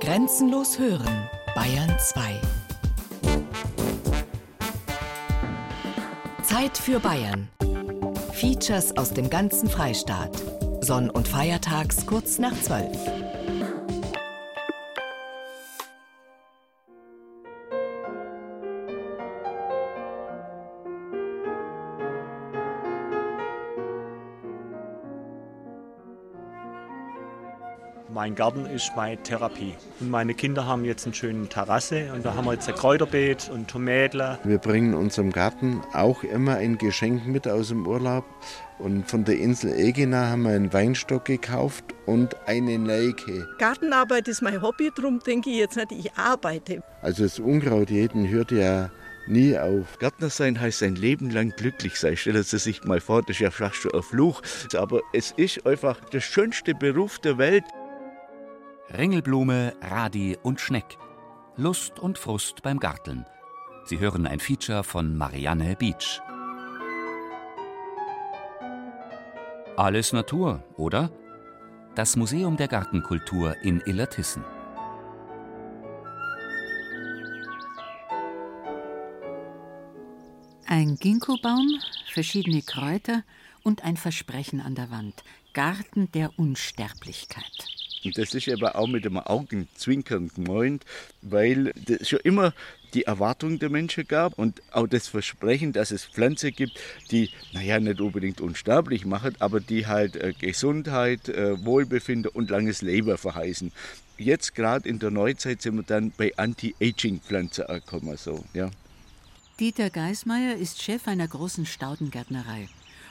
Grenzenlos hören, Bayern 2. Zeit für Bayern. Features aus dem ganzen Freistaat. Sonn- und Feiertags kurz nach 12. Mein Garten ist meine Therapie. Und meine Kinder haben jetzt eine schöne Terrasse und da haben wir jetzt ein Kräuterbeet und Tomädler. Wir bringen unserem Garten auch immer ein Geschenk mit aus dem Urlaub. Und von der Insel Egina haben wir einen Weinstock gekauft und eine Nelke. Gartenarbeit ist mein Hobby, darum denke ich jetzt nicht, ich arbeite. Also das Unkraut jeden hört ja nie auf. Gärtner sein heißt sein Leben lang glücklich sein. Stellen Sie sich mal vor, das ist ja fast schon ein Fluch. Aber es ist einfach der schönste Beruf der Welt. Ringelblume, Radi und Schneck. Lust und Frust beim Garteln. Sie hören ein Feature von Marianne Beach. Alles Natur, oder? Das Museum der Gartenkultur in Illertissen. Ein Ginkgobaum, verschiedene Kräuter und ein Versprechen an der Wand. Garten der Unsterblichkeit. Und das ist aber auch mit dem Augenzwinkern gemeint, weil es schon immer die Erwartung der Menschen gab und auch das Versprechen, dass es Pflanzen gibt, die, naja, nicht unbedingt unsterblich machen, aber die halt äh, Gesundheit, äh, Wohlbefinden und langes Leben verheißen. Jetzt gerade in der Neuzeit sind wir dann bei Anti-Aging-Pflanzen angekommen. So, ja. Dieter Geismeier ist Chef einer großen Staudengärtnerei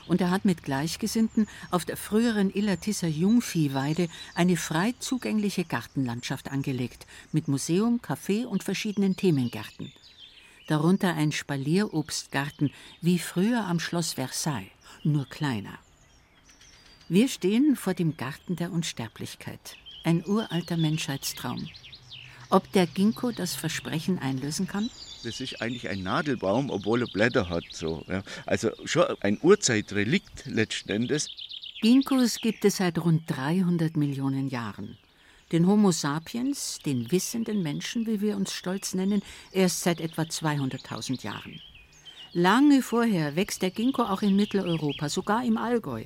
und er hat mit Gleichgesinnten auf der früheren Illertisser Jungviehweide eine frei zugängliche Gartenlandschaft angelegt, mit Museum, Café und verschiedenen Themengärten. Darunter ein Spalierobstgarten, wie früher am Schloss Versailles, nur kleiner. Wir stehen vor dem Garten der Unsterblichkeit, ein uralter Menschheitstraum. Ob der Ginkgo das Versprechen einlösen kann? Das ist eigentlich ein Nadelbaum, obwohl er Blätter hat. So, ja. Also schon ein Urzeitrelikt letzten Endes. Ginkgos gibt es seit rund 300 Millionen Jahren. Den Homo sapiens, den wissenden Menschen, wie wir uns stolz nennen, erst seit etwa 200.000 Jahren. Lange vorher wächst der Ginkgo auch in Mitteleuropa, sogar im Allgäu,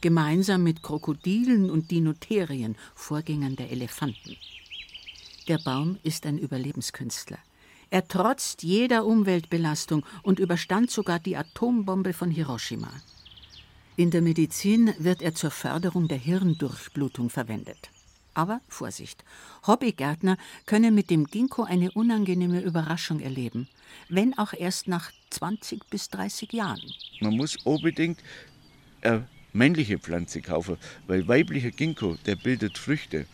gemeinsam mit Krokodilen und Dinoterien, Vorgängern der Elefanten. Der Baum ist ein Überlebenskünstler. Er trotzt jeder Umweltbelastung und überstand sogar die Atombombe von Hiroshima. In der Medizin wird er zur Förderung der Hirndurchblutung verwendet. Aber Vorsicht, Hobbygärtner können mit dem Ginkgo eine unangenehme Überraschung erleben, wenn auch erst nach 20 bis 30 Jahren. Man muss unbedingt eine männliche Pflanze kaufen, weil weiblicher Ginkgo, der bildet Früchte.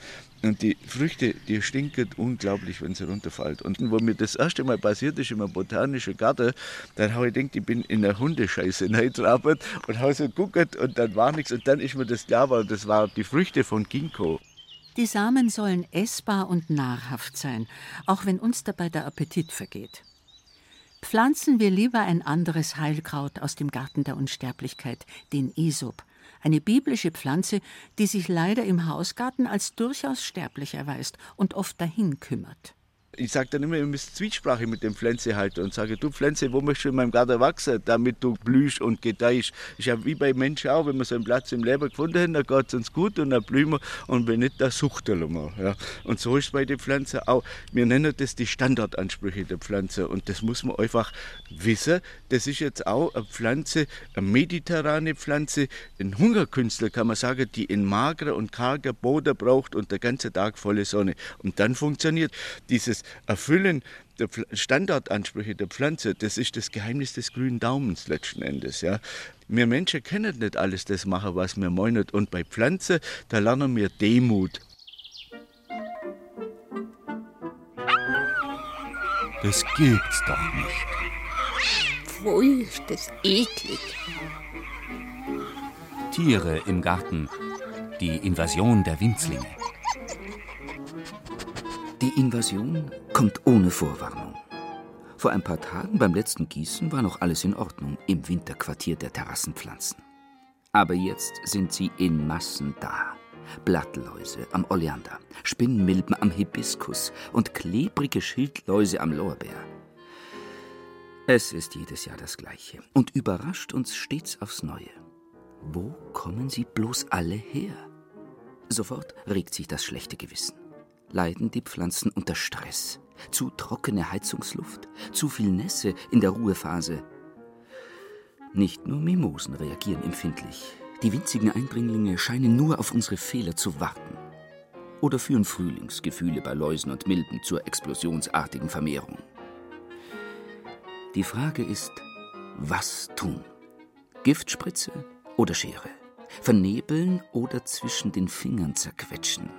Und die Früchte, die stinken unglaublich, wenn sie runterfällt. Und wo mir das erste Mal passiert ist, in einem botanischen Garten, dann habe ich gedacht, ich bin in eine Hundescheiße reingetrappelt und habe so geguckt und dann war nichts. Und dann ist mir das klar, weil das waren die Früchte von Ginkgo. Die Samen sollen essbar und nahrhaft sein, auch wenn uns dabei der Appetit vergeht. Pflanzen wir lieber ein anderes Heilkraut aus dem Garten der Unsterblichkeit, den Isop, eine biblische Pflanze, die sich leider im Hausgarten als durchaus sterblich erweist und oft dahin kümmert. Ich sage dann immer, ihr müsst Zwiesprache mit dem Pflänze halten und sage, du Pflänze, wo möchtest du in meinem Garten wachsen, damit du blühst und gedeihst. Ist ja wie bei Menschen auch, wenn wir so einen Platz im Leben gefunden haben, dann geht es uns gut und dann blühen wir und wenn nicht, dann suchten wir. Ja. Und so ist es bei den Pflanzen auch. Wir nennen das die Standardansprüche der Pflanze und das muss man einfach wissen. Das ist jetzt auch eine Pflanze, eine mediterrane Pflanze, ein Hungerkünstler kann man sagen, die in magerer und karger Boden braucht und der ganze Tag volle Sonne. Und dann funktioniert dieses Erfüllen der Standardansprüche der Pflanze, das ist das Geheimnis des grünen Daumens letzten Endes. Ja. Wir Menschen können nicht alles das machen, was wir meinen. Und bei Pflanzen, da lernen wir Demut. Das gibt's doch nicht. Pfui, ist das eklig. Tiere im Garten. Die Invasion der Winzlinge. Die Invasion kommt ohne Vorwarnung. Vor ein paar Tagen beim letzten Gießen war noch alles in Ordnung im Winterquartier der Terrassenpflanzen. Aber jetzt sind sie in Massen da. Blattläuse am Oleander, Spinnmilben am Hibiskus und klebrige Schildläuse am Lorbeer. Es ist jedes Jahr das Gleiche und überrascht uns stets aufs Neue. Wo kommen sie bloß alle her? Sofort regt sich das schlechte Gewissen. Leiden die Pflanzen unter Stress? Zu trockene Heizungsluft? Zu viel Nässe in der Ruhephase? Nicht nur Mimosen reagieren empfindlich. Die winzigen Eindringlinge scheinen nur auf unsere Fehler zu warten. Oder führen Frühlingsgefühle bei Läusen und Milben zur explosionsartigen Vermehrung. Die Frage ist, was tun? Giftspritze oder Schere? Vernebeln oder zwischen den Fingern zerquetschen?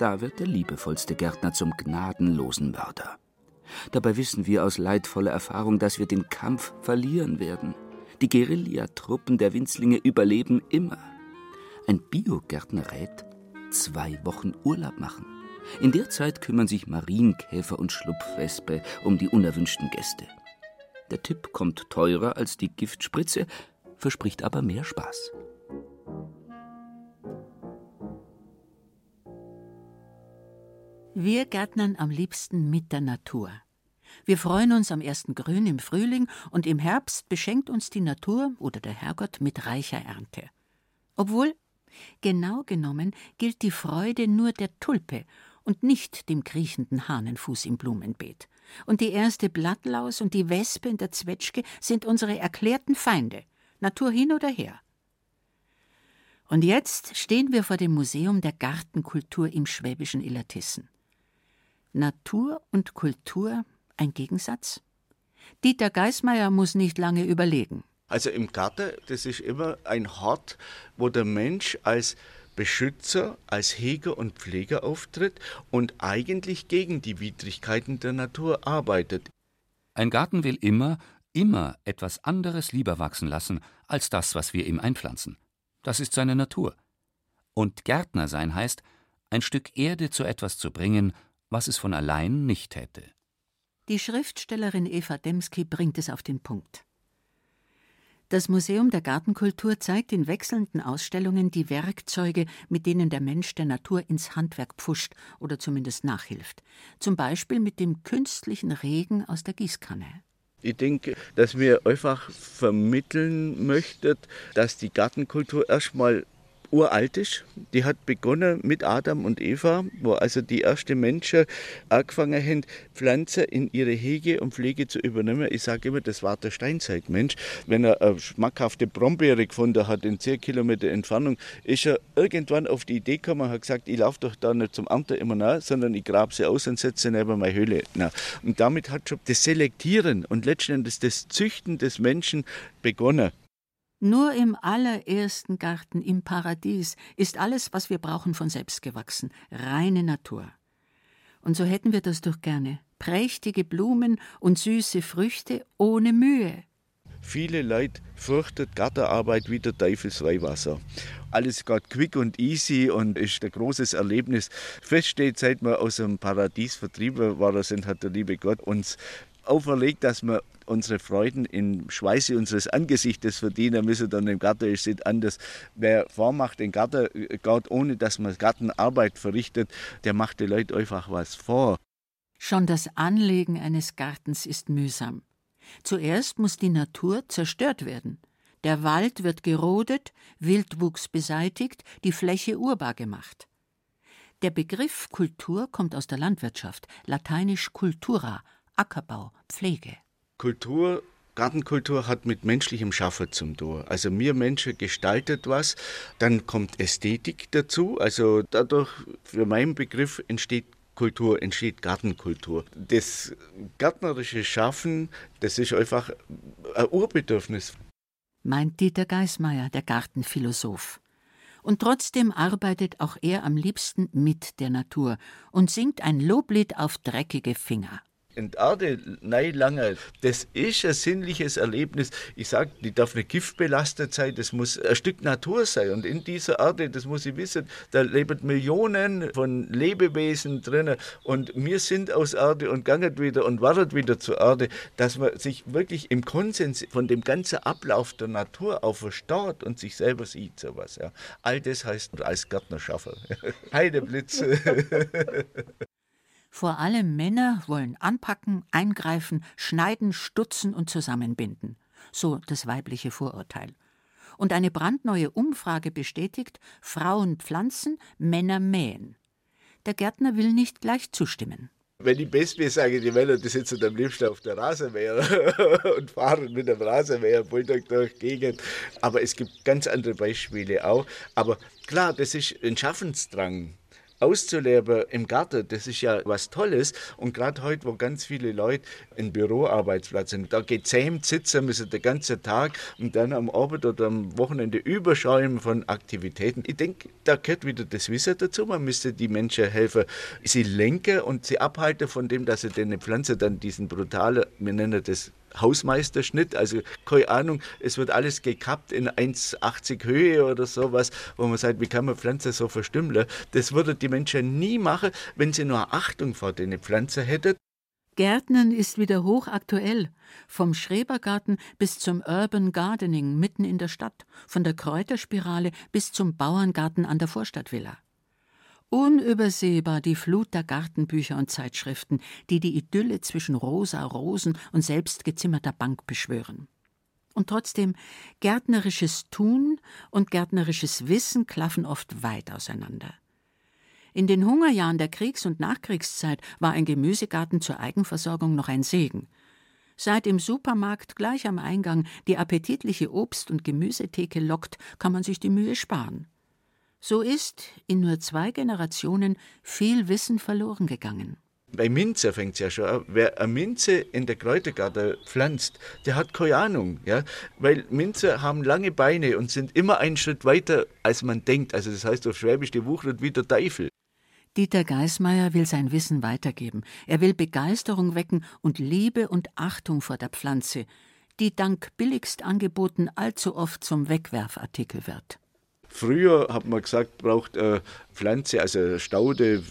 Da wird der liebevollste Gärtner zum gnadenlosen Mörder. Dabei wissen wir aus leidvoller Erfahrung, dass wir den Kampf verlieren werden. Die Guerillatruppen der Winzlinge überleben immer. Ein Biogärtner rät, zwei Wochen Urlaub machen. In der Zeit kümmern sich Marienkäfer und Schlupfwespe um die unerwünschten Gäste. Der Tipp kommt teurer als die Giftspritze, verspricht aber mehr Spaß. Wir gärtnern am liebsten mit der Natur. Wir freuen uns am ersten Grün im Frühling und im Herbst beschenkt uns die Natur oder der Herrgott mit reicher Ernte. Obwohl, genau genommen, gilt die Freude nur der Tulpe und nicht dem kriechenden Hahnenfuß im Blumenbeet. Und die erste Blattlaus und die Wespe in der Zwetschge sind unsere erklärten Feinde, Natur hin oder her. Und jetzt stehen wir vor dem Museum der Gartenkultur im schwäbischen Illertissen. Natur und Kultur ein Gegensatz? Dieter Geismeier muss nicht lange überlegen. Also im Garten, das ist immer ein Hort, wo der Mensch als Beschützer, als Heger und Pfleger auftritt und eigentlich gegen die Widrigkeiten der Natur arbeitet. Ein Garten will immer, immer etwas anderes lieber wachsen lassen als das, was wir ihm einpflanzen. Das ist seine Natur. Und Gärtner sein heißt, ein Stück Erde zu etwas zu bringen, was es von allein nicht hätte. Die Schriftstellerin Eva Demski bringt es auf den Punkt. Das Museum der Gartenkultur zeigt in wechselnden Ausstellungen die Werkzeuge, mit denen der Mensch der Natur ins Handwerk pfuscht oder zumindest nachhilft. Zum Beispiel mit dem künstlichen Regen aus der Gießkanne. Ich denke, dass wir einfach vermitteln möchten, dass die Gartenkultur erstmal uralt ist. Die hat begonnen mit Adam und Eva, wo also die ersten Menschen angefangen haben, Pflanzen in ihre Hege und Pflege zu übernehmen. Ich sage immer, das war der Steinzeitmensch. Wenn er eine schmackhafte Brombeere gefunden hat in 10 Kilometer Entfernung, ist er irgendwann auf die Idee gekommen und hat gesagt, ich laufe doch da nicht zum Amt immer nach, sondern ich grabe sie aus und setze sie neben meine Höhle. Na, und damit hat schon das Selektieren und letztendlich das Züchten des Menschen begonnen. Nur im allerersten Garten im Paradies ist alles, was wir brauchen, von selbst gewachsen, reine Natur. Und so hätten wir das doch gerne. Prächtige Blumen und süße Früchte ohne Mühe. Viele Leute fürchten Gartenarbeit wie der Teufelsweihwasser. Alles geht quick und easy und ist ein großes Erlebnis. Fest steht, seit wir aus dem Paradies vertrieben worden sind, hat der liebe Gott uns auferlegt, dass wir unsere Freuden im Schweiße unseres Angesichtes verdienen müssen, dann im Garten ist es anders. Wer vormacht den Garten geht, ohne dass man Gartenarbeit verrichtet, der macht den Leuten einfach was vor. Schon das Anlegen eines Gartens ist mühsam. Zuerst muss die Natur zerstört werden. Der Wald wird gerodet, Wildwuchs beseitigt, die Fläche urbar gemacht. Der Begriff Kultur kommt aus der Landwirtschaft, lateinisch cultura, Ackerbau, Pflege. Kultur Gartenkultur hat mit menschlichem Schaffen zum tun. Also mir Menschen gestaltet was, dann kommt Ästhetik dazu. Also dadurch, für meinen Begriff, entsteht Kultur, entsteht Gartenkultur. Das gärtnerische Schaffen, das ist einfach ein Urbedürfnis. Meint Dieter Geismeier, der Gartenphilosoph. Und trotzdem arbeitet auch er am liebsten mit der Natur und singt ein Loblied auf dreckige Finger. In Erde lange, das ist ein sinnliches Erlebnis. Ich sage, die darf nicht giftbelastet sein, das muss ein Stück Natur sein. Und in dieser Erde, das muss ich wissen, da leben Millionen von Lebewesen drinnen. Und wir sind aus Erde und gangen wieder und warten wieder zur Erde, dass man sich wirklich im Konsens von dem ganzen Ablauf der Natur auch verstaut und sich selber sieht, sowas. Ja. All das heißt als Gärtner schaffen. Heideblitze. Vor allem Männer wollen anpacken, eingreifen, schneiden, stutzen und zusammenbinden. So das weibliche Vorurteil. Und eine brandneue Umfrage bestätigt, Frauen pflanzen, Männer mähen. Der Gärtner will nicht gleich zustimmen. Wenn ich best will, sage ich, die Männer, die sitzen am liebsten auf der Rasenmäher und fahren mit dem Rasenmäher Bulldog durch Gegend. Aber es gibt ganz andere Beispiele auch. Aber klar, das ist ein Schaffensdrang auszuleben im Garten, das ist ja was Tolles. Und gerade heute, wo ganz viele Leute einen Büroarbeitsplatz haben, da gezähmt sitzen müssen den ganzen Tag und dann am Abend oder am Wochenende überschäumen von Aktivitäten. Ich denke, da gehört wieder das Wissen dazu. Man müsste die Menschen helfen, sie lenken und sie abhalten von dem, dass sie den Pflanze dann diesen brutalen, wir nennen das Hausmeisterschnitt, also keine Ahnung, es wird alles gekappt in 1,80 Höhe oder sowas, wo man sagt, wie kann man Pflanzen so verstümmeln? Das würden die Menschen nie machen, wenn sie nur Achtung vor den Pflanzen hätten. Gärtnern ist wieder hochaktuell. Vom Schrebergarten bis zum Urban Gardening mitten in der Stadt, von der Kräuterspirale bis zum Bauerngarten an der Vorstadtvilla. Unübersehbar die Flut der Gartenbücher und Zeitschriften, die die Idylle zwischen rosa Rosen und selbstgezimmerter Bank beschwören. Und trotzdem, gärtnerisches Tun und gärtnerisches Wissen klaffen oft weit auseinander. In den Hungerjahren der Kriegs- und Nachkriegszeit war ein Gemüsegarten zur Eigenversorgung noch ein Segen. Seit im Supermarkt gleich am Eingang die appetitliche Obst- und Gemüsetheke lockt, kann man sich die Mühe sparen. So ist in nur zwei Generationen viel Wissen verloren gegangen. Bei Minze fängt es ja schon an. Wer eine Minze in der Kräutergarten pflanzt, der hat keine Ahnung. Ja? Weil Minze haben lange Beine und sind immer einen Schritt weiter, als man denkt. Also das heißt auf Schwäbisch, die wuchert wie der Teufel. Dieter Geismeier will sein Wissen weitergeben. Er will Begeisterung wecken und Liebe und Achtung vor der Pflanze, die dank billigst Angeboten allzu oft zum Wegwerfartikel wird. Früher hat man gesagt, braucht eine Pflanze, also Staude,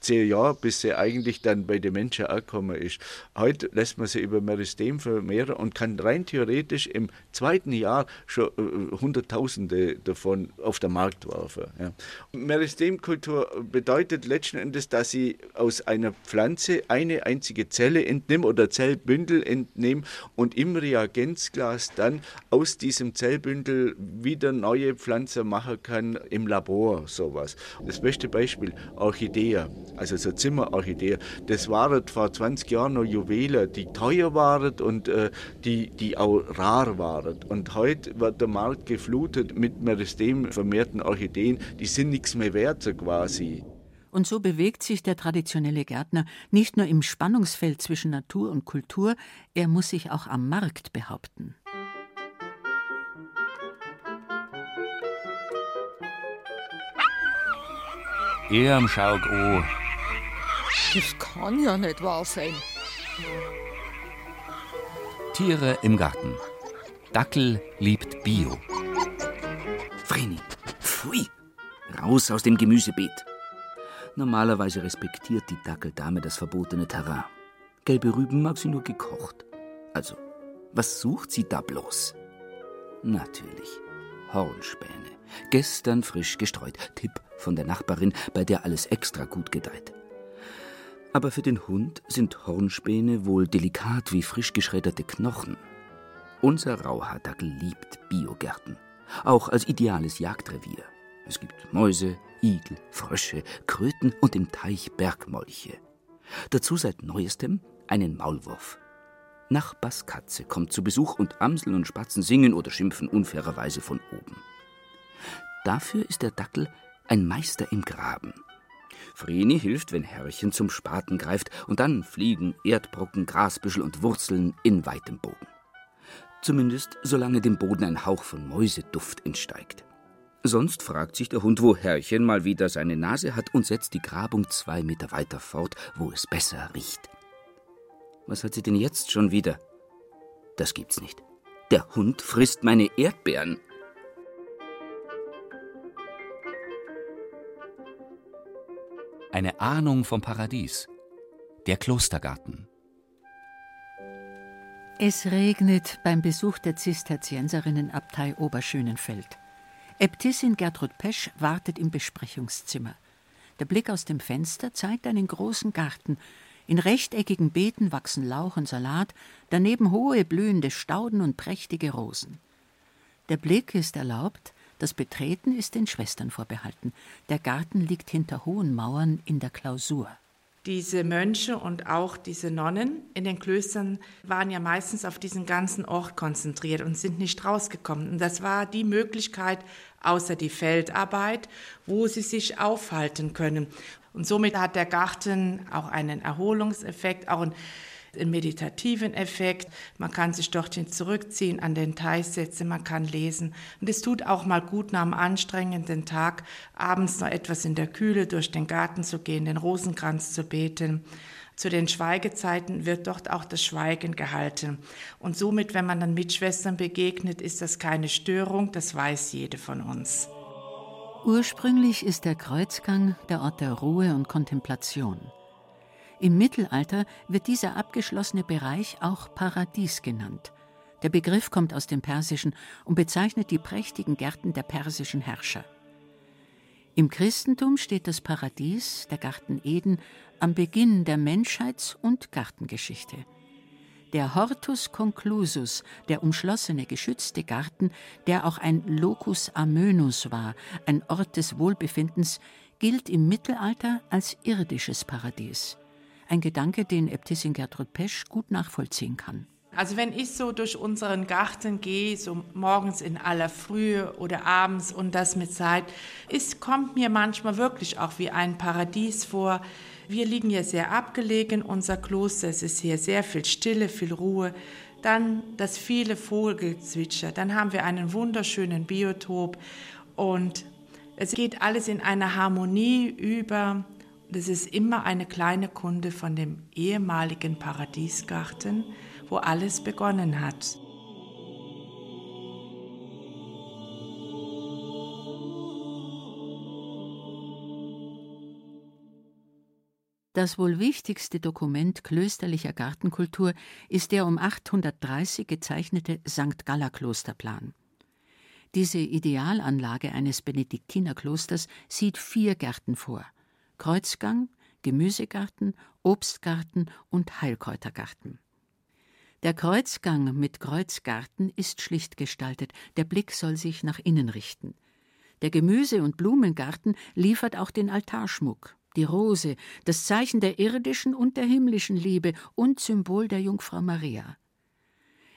zehn Jahre, bis sie eigentlich dann bei den Menschen angekommen ist. Heute lässt man sie über Meristem vermehren und kann rein theoretisch im zweiten Jahr schon äh, Hunderttausende davon auf den Markt werfen. Ja. Meristemkultur bedeutet letzten Endes, dass sie aus einer Pflanze eine einzige Zelle entnimmt oder Zellbündel entnimmt und im Reagenzglas dann aus diesem Zellbündel wieder neue Pflanzen machen kann im Labor, sowas. Das beste Beispiel, Orchidee, also so Zimmerorchidee, das waren vor 20 Jahren noch Juwelen, die teuer waren und äh, die, die auch rar waren. Und heute wird der Markt geflutet mit Meristem vermehrten Orchideen, die sind nichts mehr wert, so quasi. Und so bewegt sich der traditionelle Gärtner nicht nur im Spannungsfeld zwischen Natur und Kultur, er muss sich auch am Markt behaupten. Ihrem Schaug an. Das kann ja nicht wahr sein. Tiere im Garten. Dackel liebt Bio. Vreni, pfui, raus aus dem Gemüsebeet. Normalerweise respektiert die Dackeldame das verbotene Terrain. Gelbe Rüben mag sie nur gekocht. Also, was sucht sie da bloß? Natürlich, Hornspäne. Gestern frisch gestreut. Tipp von der Nachbarin, bei der alles extra gut gedeiht. Aber für den Hund sind Hornspäne wohl delikat wie frisch geschredderte Knochen. Unser Rauhaardackel liebt Biogärten, auch als ideales Jagdrevier. Es gibt Mäuse, Igel, Frösche, Kröten und im Teich Bergmolche. Dazu seit neuestem einen Maulwurf. Nachbars Katze kommt zu Besuch und Amseln und Spatzen singen oder schimpfen unfairerweise von oben. Dafür ist der Dackel ein Meister im Graben. Vreni hilft, wenn Herrchen zum Spaten greift, und dann fliegen Erdbrocken, Grasbüschel und Wurzeln in weitem Bogen. Zumindest solange dem Boden ein Hauch von Mäuseduft entsteigt. Sonst fragt sich der Hund, wo Herrchen mal wieder seine Nase hat und setzt die Grabung zwei Meter weiter fort, wo es besser riecht. Was hat sie denn jetzt schon wieder? Das gibt's nicht. Der Hund frisst meine Erdbeeren. Eine Ahnung vom Paradies. Der Klostergarten. Es regnet beim Besuch der Zisterzienserinnenabtei Oberschönenfeld. Äbtissin Gertrud Pesch wartet im Besprechungszimmer. Der Blick aus dem Fenster zeigt einen großen Garten. In rechteckigen Beeten wachsen Lauch und Salat, daneben hohe blühende Stauden und prächtige Rosen. Der Blick ist erlaubt, das Betreten ist den Schwestern vorbehalten. Der Garten liegt hinter hohen Mauern in der Klausur. Diese Mönche und auch diese Nonnen in den Klöstern waren ja meistens auf diesen ganzen Ort konzentriert und sind nicht rausgekommen. Und das war die Möglichkeit, außer die Feldarbeit, wo sie sich aufhalten können. Und somit hat der Garten auch einen Erholungseffekt, auch einen einen meditativen Effekt. Man kann sich dorthin zurückziehen, an den Teich setzen, man kann lesen. Und es tut auch mal gut nach einem anstrengenden Tag, abends noch etwas in der Kühle durch den Garten zu gehen, den Rosenkranz zu beten. Zu den Schweigezeiten wird dort auch das Schweigen gehalten. Und somit, wenn man dann Mitschwestern begegnet, ist das keine Störung, das weiß jede von uns. Ursprünglich ist der Kreuzgang der Ort der Ruhe und Kontemplation. Im Mittelalter wird dieser abgeschlossene Bereich auch Paradies genannt. Der Begriff kommt aus dem Persischen und bezeichnet die prächtigen Gärten der persischen Herrscher. Im Christentum steht das Paradies, der Garten Eden, am Beginn der Menschheits- und Gartengeschichte. Der Hortus conclusus, der umschlossene, geschützte Garten, der auch ein Locus amönus war, ein Ort des Wohlbefindens, gilt im Mittelalter als irdisches Paradies. Ein Gedanke, den Äbtissin Gertrud Pesch gut nachvollziehen kann. Also wenn ich so durch unseren Garten gehe, so morgens in aller Frühe oder abends und das mit Zeit, es kommt mir manchmal wirklich auch wie ein Paradies vor. Wir liegen hier sehr abgelegen, unser Kloster, es ist hier sehr viel Stille, viel Ruhe. Dann das viele Vogelzwitscher, dann haben wir einen wunderschönen Biotop und es geht alles in einer Harmonie über das ist immer eine kleine Kunde von dem ehemaligen Paradiesgarten, wo alles begonnen hat. Das wohl wichtigste Dokument klösterlicher Gartenkultur ist der um 830 gezeichnete St. Galler Klosterplan. Diese Idealanlage eines Benediktinerklosters sieht vier Gärten vor – Kreuzgang, Gemüsegarten, Obstgarten und Heilkräutergarten. Der Kreuzgang mit Kreuzgarten ist schlicht gestaltet, der Blick soll sich nach innen richten. Der Gemüse- und Blumengarten liefert auch den Altarschmuck, die Rose, das Zeichen der irdischen und der himmlischen Liebe und Symbol der Jungfrau Maria.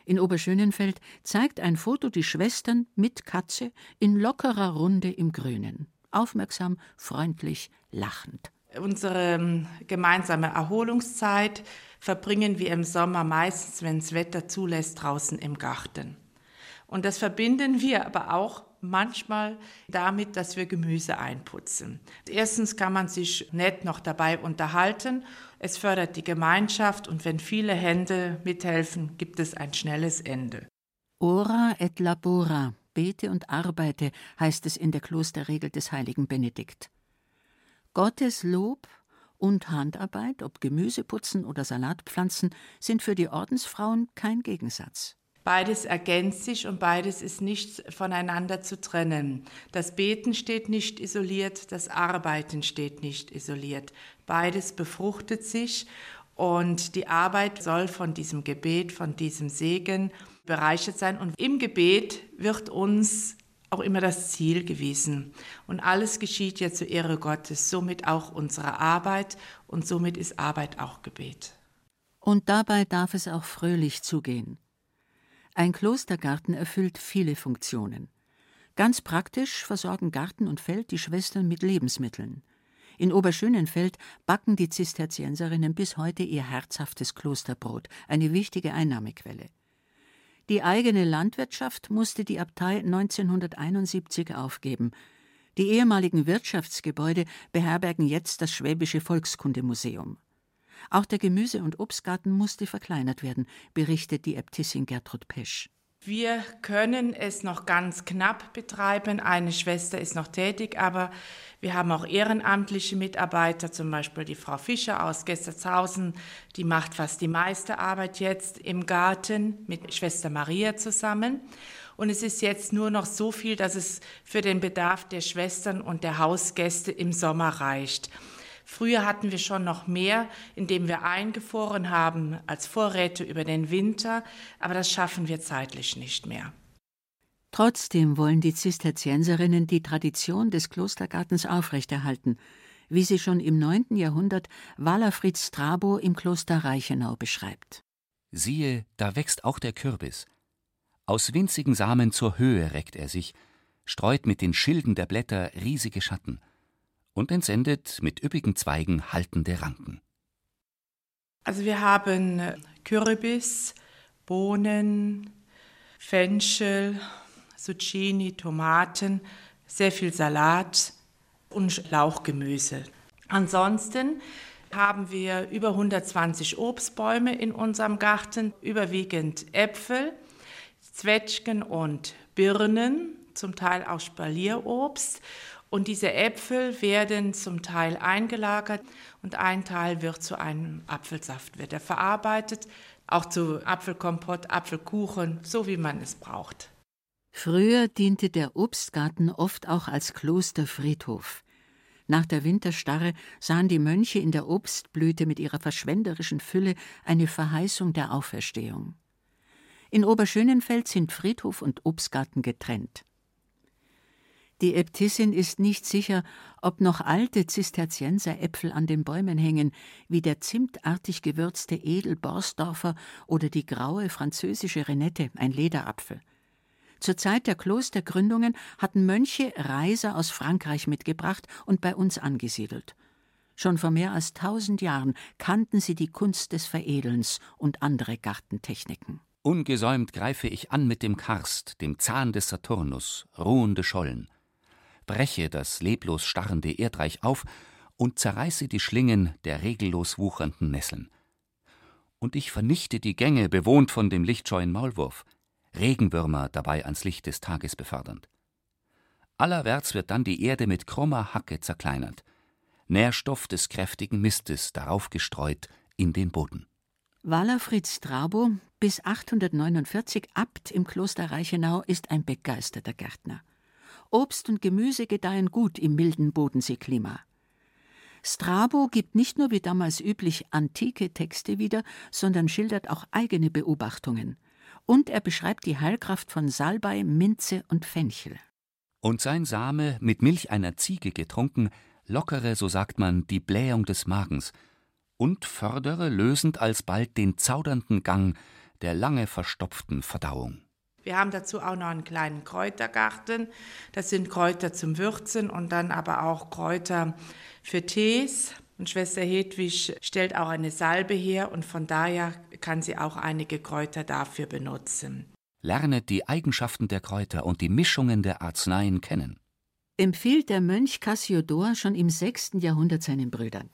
In Oberschönenfeld zeigt ein Foto die Schwestern mit Katze in lockerer Runde im Grünen aufmerksam, freundlich, lachend. Unsere ähm, gemeinsame Erholungszeit verbringen wir im Sommer meistens, wenn das Wetter zulässt, draußen im Garten. Und das verbinden wir aber auch manchmal damit, dass wir Gemüse einputzen. Erstens kann man sich nett noch dabei unterhalten. Es fördert die Gemeinschaft und wenn viele Hände mithelfen, gibt es ein schnelles Ende. Ora et labora, bete und arbeite, heißt es in der Klosterregel des heiligen Benedikt. Gottes Lob und Handarbeit, ob Gemüseputzen oder Salatpflanzen, sind für die Ordensfrauen kein Gegensatz. Beides ergänzt sich und beides ist nicht voneinander zu trennen. Das Beten steht nicht isoliert, das Arbeiten steht nicht isoliert. Beides befruchtet sich und die Arbeit soll von diesem Gebet, von diesem Segen bereichert sein. Und im Gebet wird uns auch immer das Ziel gewesen. Und alles geschieht ja zur Ehre Gottes, somit auch unsere Arbeit und somit ist Arbeit auch Gebet. Und dabei darf es auch fröhlich zugehen. Ein Klostergarten erfüllt viele Funktionen. Ganz praktisch versorgen Garten und Feld die Schwestern mit Lebensmitteln. In Oberschönenfeld backen die Zisterzienserinnen bis heute ihr herzhaftes Klosterbrot, eine wichtige Einnahmequelle. Die eigene Landwirtschaft musste die Abtei 1971 aufgeben. Die ehemaligen Wirtschaftsgebäude beherbergen jetzt das Schwäbische Volkskundemuseum. Auch der Gemüse- und Obstgarten musste verkleinert werden, berichtet die Äbtissin Gertrud Pesch. Wir können es noch ganz knapp betreiben. Eine Schwester ist noch tätig, aber wir haben auch ehrenamtliche Mitarbeiter, zum Beispiel die Frau Fischer aus Gestertshausen, die macht fast die meiste Arbeit jetzt im Garten mit Schwester Maria zusammen. Und es ist jetzt nur noch so viel, dass es für den Bedarf der Schwestern und der Hausgäste im Sommer reicht. Früher hatten wir schon noch mehr, indem wir eingefroren haben als Vorräte über den Winter, aber das schaffen wir zeitlich nicht mehr. Trotzdem wollen die Zisterzienserinnen die Tradition des Klostergartens aufrechterhalten, wie sie schon im 9. Jahrhundert Walafrid Strabo im Kloster Reichenau beschreibt. Siehe, da wächst auch der Kürbis. Aus winzigen Samen zur Höhe reckt er sich, streut mit den Schilden der Blätter riesige Schatten und entsendet mit üppigen Zweigen haltende Ranken. Also wir haben Kürbis, Bohnen, Fenchel, Zucchini, Tomaten, sehr viel Salat und Lauchgemüse. Ansonsten haben wir über 120 Obstbäume in unserem Garten, überwiegend Äpfel, Zwetschgen und Birnen, zum Teil auch Spalierobst und diese Äpfel werden zum Teil eingelagert und ein Teil wird zu einem Apfelsaft, wird er verarbeitet, auch zu Apfelkompott, Apfelkuchen, so wie man es braucht. Früher diente der Obstgarten oft auch als Klosterfriedhof. Nach der Winterstarre sahen die Mönche in der Obstblüte mit ihrer verschwenderischen Fülle eine Verheißung der Auferstehung. In Oberschönenfeld sind Friedhof und Obstgarten getrennt. Die Äbtissin ist nicht sicher, ob noch alte Zisterzienseräpfel an den Bäumen hängen, wie der zimtartig gewürzte Edel-Borsdorfer oder die graue französische Renette, ein Lederapfel. Zur Zeit der Klostergründungen hatten Mönche Reiser aus Frankreich mitgebracht und bei uns angesiedelt. Schon vor mehr als tausend Jahren kannten sie die Kunst des Veredelns und andere Gartentechniken. Ungesäumt greife ich an mit dem Karst, dem Zahn des Saturnus, ruhende Schollen breche das leblos starrende Erdreich auf und zerreiße die Schlingen der regellos wuchernden Nesseln. Und ich vernichte die Gänge, bewohnt von dem lichtscheuen Maulwurf, Regenwürmer dabei ans Licht des Tages befördernd. Allerwärts wird dann die Erde mit krummer Hacke zerkleinert, Nährstoff des kräftigen Mistes darauf gestreut in den Boden. Walafrid Strabo, bis 849 Abt im Kloster Reichenau, ist ein begeisterter Gärtner. Obst und Gemüse gedeihen gut im milden Bodenseeklima. Strabo gibt nicht nur wie damals üblich antike Texte wieder, sondern schildert auch eigene Beobachtungen. Und er beschreibt die Heilkraft von Salbei, Minze und Fenchel. Und sein Same, mit Milch einer Ziege getrunken, lockere, so sagt man, die Blähung des Magens und fördere lösend alsbald den zaudernden Gang der lange verstopften Verdauung. Wir haben dazu auch noch einen kleinen Kräutergarten. Das sind Kräuter zum Würzen und dann aber auch Kräuter für Tees. Und Schwester Hedwig stellt auch eine Salbe her und von daher kann sie auch einige Kräuter dafür benutzen. Lernet die Eigenschaften der Kräuter und die Mischungen der Arzneien kennen. Empfiehlt der Mönch Cassiodor schon im 6. Jahrhundert seinen Brüdern.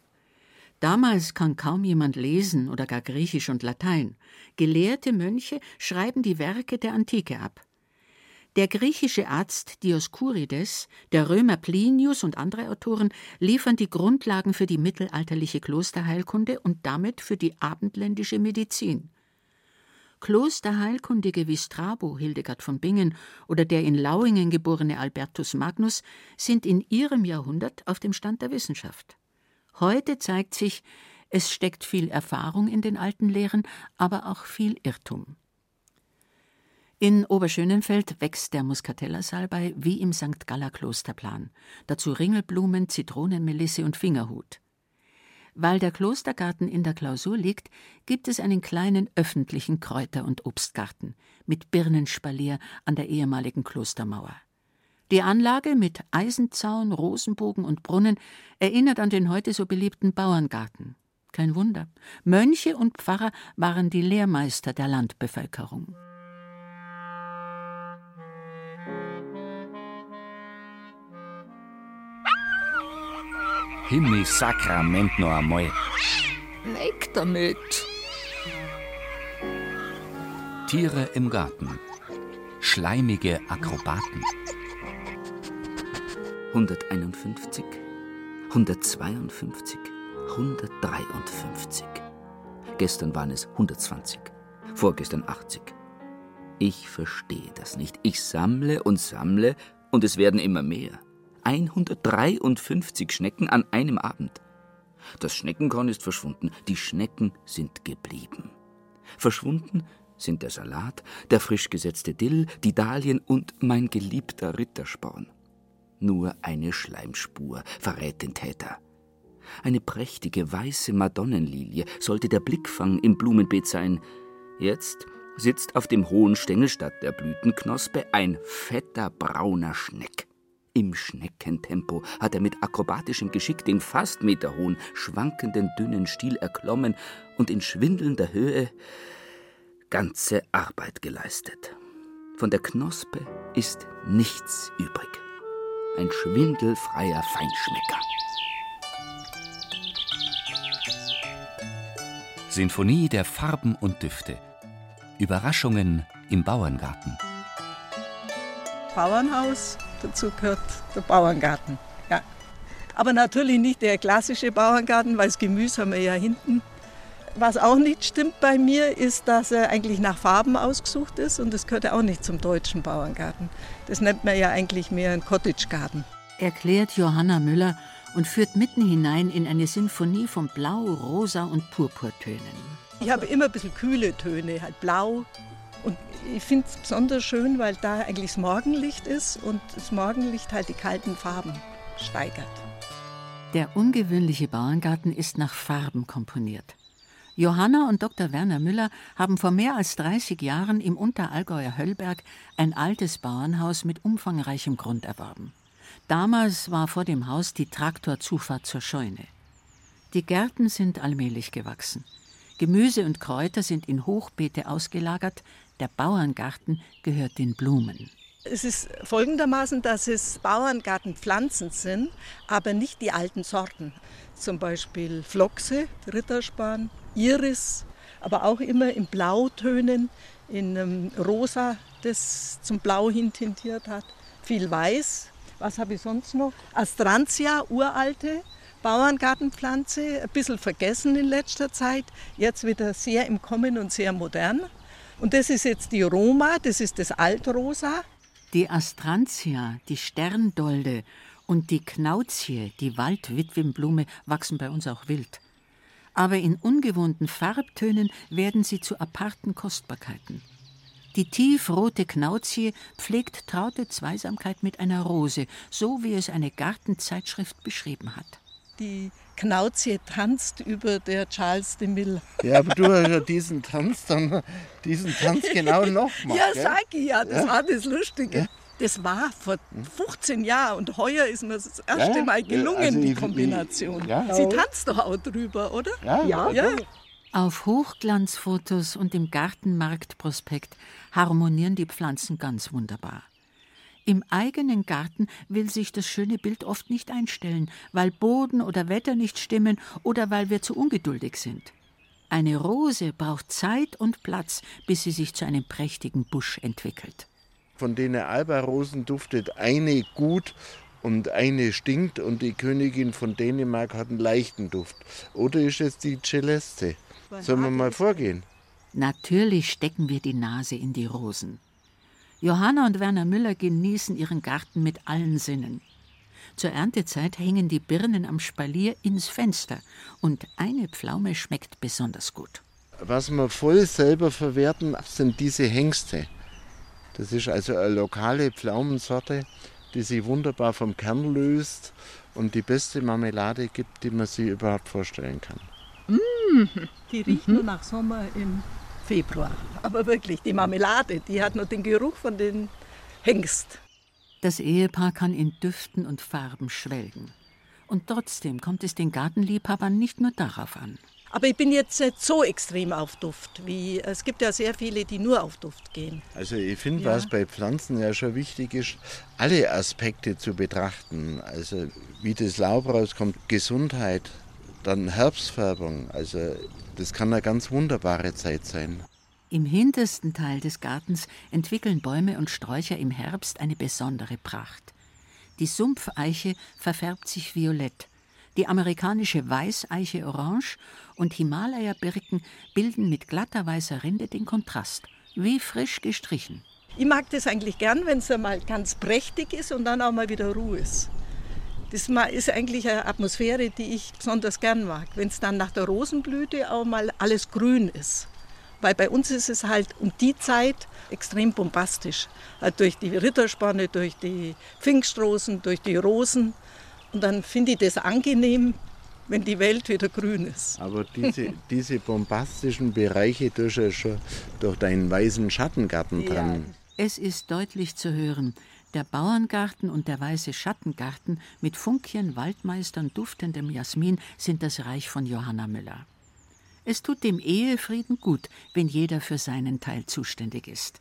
Damals kann kaum jemand lesen oder gar Griechisch und Latein. Gelehrte Mönche schreiben die Werke der Antike ab. Der griechische Arzt Dioskurides, der Römer Plinius und andere Autoren liefern die Grundlagen für die mittelalterliche Klosterheilkunde und damit für die abendländische Medizin. Klosterheilkundige wie Strabo, Hildegard von Bingen oder der in Lauingen geborene Albertus Magnus sind in ihrem Jahrhundert auf dem Stand der Wissenschaft. Heute zeigt sich, es steckt viel Erfahrung in den alten Lehren, aber auch viel Irrtum. In Oberschönenfeld wächst der Muscatella-Salbei wie im St. Galler Klosterplan. Dazu Ringelblumen, Zitronenmelisse und Fingerhut. Weil der Klostergarten in der Klausur liegt, gibt es einen kleinen öffentlichen Kräuter- und Obstgarten mit Birnenspalier an der ehemaligen Klostermauer. Die Anlage mit Eisenzaun, Rosenbogen und Brunnen erinnert an den heute so beliebten Bauerngarten. Kein Wunder. Mönche und Pfarrer waren die Lehrmeister der Landbevölkerung. Himmel Sakrament noch einmal. Weg damit. Tiere im Garten. Schleimige Akrobaten. 151, 152, 153. Gestern waren es 120, vorgestern 80. Ich verstehe das nicht. Ich sammle und sammle und es werden immer mehr. 153 Schnecken an einem Abend. Das Schneckenkorn ist verschwunden, die Schnecken sind geblieben. Verschwunden sind der Salat, der frisch gesetzte Dill, die Dahlien und mein geliebter Rittersporn. Nur eine Schleimspur verrät den Täter. Eine prächtige weiße Madonnenlilie sollte der Blickfang im Blumenbeet sein. Jetzt sitzt auf dem hohen Stängel statt der Blütenknospe ein fetter brauner Schneck. Im Schneckentempo hat er mit akrobatischem Geschick den fast meterhohen, schwankenden dünnen Stiel erklommen und in schwindelnder Höhe ganze Arbeit geleistet. Von der Knospe ist nichts übrig. Ein schwindelfreier Feinschmecker. Sinfonie der Farben und Düfte. Überraschungen im Bauerngarten. Bauernhaus, dazu gehört der Bauerngarten. Ja. Aber natürlich nicht der klassische Bauerngarten, weil das Gemüse haben wir ja hinten. Was auch nicht stimmt bei mir, ist, dass er eigentlich nach Farben ausgesucht ist und das gehört ja auch nicht zum deutschen Bauerngarten. Das nennt man ja eigentlich mehr einen Cottagegarten. Erklärt Johanna Müller und führt mitten hinein in eine Sinfonie von Blau, Rosa und Purpurtönen. Ich habe immer ein bisschen kühle Töne, halt blau. Und ich finde es besonders schön, weil da eigentlich das Morgenlicht ist und das Morgenlicht halt die kalten Farben steigert. Der ungewöhnliche Bauerngarten ist nach Farben komponiert. Johanna und Dr. Werner Müller haben vor mehr als 30 Jahren im Unterallgäuer Höllberg ein altes Bauernhaus mit umfangreichem Grund erworben. Damals war vor dem Haus die Traktorzufahrt zur Scheune. Die Gärten sind allmählich gewachsen. Gemüse und Kräuter sind in Hochbeete ausgelagert, der Bauerngarten gehört den Blumen. Es ist folgendermaßen, dass es Bauerngartenpflanzen sind, aber nicht die alten Sorten. Zum Beispiel Flochse, Ritterspan, Iris, aber auch immer in Blautönen, in einem Rosa, das zum Blau hin tintiert hat, viel Weiß. Was habe ich sonst noch? Astrantia, uralte Bauerngartenpflanze, ein bisschen vergessen in letzter Zeit, jetzt wieder sehr im Kommen und sehr modern. Und das ist jetzt die Roma, das ist das Altrosa. Die Astrantia, die Sterndolde und die Knauzie, die Waldwitwenblume, wachsen bei uns auch wild. Aber in ungewohnten Farbtönen werden sie zu aparten Kostbarkeiten. Die tiefrote Knauzie pflegt traute Zweisamkeit mit einer Rose, so wie es eine Gartenzeitschrift beschrieben hat. Die Knauzie tanzt über der Charles de Mille. Ja, aber du hast ja diesen Tanz dann, diesen Tanz genau nochmal. Ja, gell? sag ich ja, das ja? war das Lustige. Ja? Das war vor 15 Jahren und heuer ist mir das erste ja, Mal gelungen, also die Kombination. Ja. Sie tanzt doch auch drüber, oder? Ja. ja. ja. Auf Hochglanzfotos und im Gartenmarktprospekt harmonieren die Pflanzen ganz wunderbar. Im eigenen Garten will sich das schöne Bild oft nicht einstellen, weil Boden oder Wetter nicht stimmen oder weil wir zu ungeduldig sind. Eine Rose braucht Zeit und Platz, bis sie sich zu einem prächtigen Busch entwickelt. Von denen Alba-Rosen duftet eine gut und eine stinkt und die Königin von Dänemark hat einen leichten Duft. Oder ist es die Celeste? Sollen wir mal vorgehen? Natürlich stecken wir die Nase in die Rosen. Johanna und Werner Müller genießen ihren Garten mit allen Sinnen. Zur Erntezeit hängen die Birnen am Spalier ins Fenster und eine Pflaume schmeckt besonders gut. Was wir voll selber verwerten, sind diese Hengste. Das ist also eine lokale Pflaumensorte, die sich wunderbar vom Kern löst und die beste Marmelade gibt, die man sich überhaupt vorstellen kann. Mmh, die riecht mhm. nur nach Sommer im Februar. Aber wirklich, die Marmelade, die hat nur den Geruch von den Hengst. Das Ehepaar kann in Düften und Farben schwelgen. Und trotzdem kommt es den Gartenliebhabern nicht nur darauf an. Aber ich bin jetzt nicht so extrem auf Duft, wie es gibt ja sehr viele, die nur auf Duft gehen. Also ich finde, ja. was bei Pflanzen ja schon wichtig ist, alle Aspekte zu betrachten. Also wie das Laub rauskommt, Gesundheit, Dann Herbstfärbung, also das kann eine ganz wunderbare Zeit sein. Im hintersten Teil des Gartens entwickeln Bäume und Sträucher im Herbst eine besondere Pracht. Die Sumpfeiche verfärbt sich violett, die amerikanische Weißeiche orange und Himalaya-Birken bilden mit glatter weißer Rinde den Kontrast, wie frisch gestrichen. Ich mag das eigentlich gern, wenn es einmal ganz prächtig ist und dann auch mal wieder Ruhe ist. Das ist eigentlich eine Atmosphäre, die ich besonders gern mag, wenn es dann nach der Rosenblüte auch mal alles grün ist. Weil bei uns ist es halt um die Zeit extrem bombastisch. Halt durch die Ritterspanne, durch die Pfingstrosen, durch die Rosen. Und dann finde ich das angenehm, wenn die Welt wieder grün ist. Aber diese, diese bombastischen Bereiche durch, schon durch deinen weißen Schattengarten ja. dran. Es ist deutlich zu hören, der Bauerngarten und der weiße Schattengarten mit Funkchen, Waldmeistern, duftendem Jasmin sind das Reich von Johanna Müller. Es tut dem Ehefrieden gut, wenn jeder für seinen Teil zuständig ist.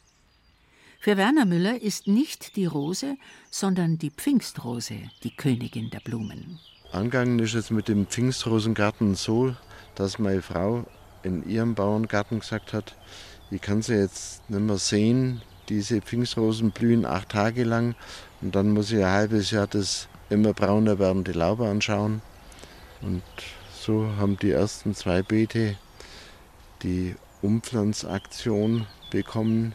Für Werner Müller ist nicht die Rose, sondern die Pfingstrose die Königin der Blumen. Angegangen ist es mit dem Pfingstrosengarten so, dass meine Frau in ihrem Bauerngarten gesagt hat, ich kann sie jetzt nicht mehr sehen, diese Pfingstrosen blühen acht Tage lang und dann muss ich ein halbes Jahr das immer brauner werdende Laube anschauen. Und so haben die ersten zwei Beete die Umpflanzaktion bekommen.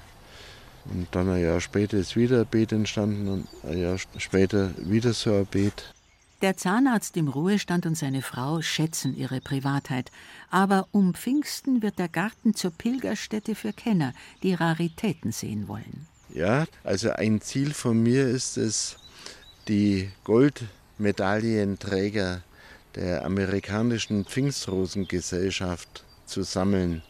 Und dann ein Jahr später ist wieder ein Beet entstanden und ein Jahr später wieder so ein Beet. Der Zahnarzt im Ruhestand und seine Frau schätzen ihre Privatheit. Aber um Pfingsten wird der Garten zur Pilgerstätte für Kenner, die Raritäten sehen wollen. Ja, also ein Ziel von mir ist es, die Goldmedaillenträger der amerikanischen Pfingstrosengesellschaft zu sammeln.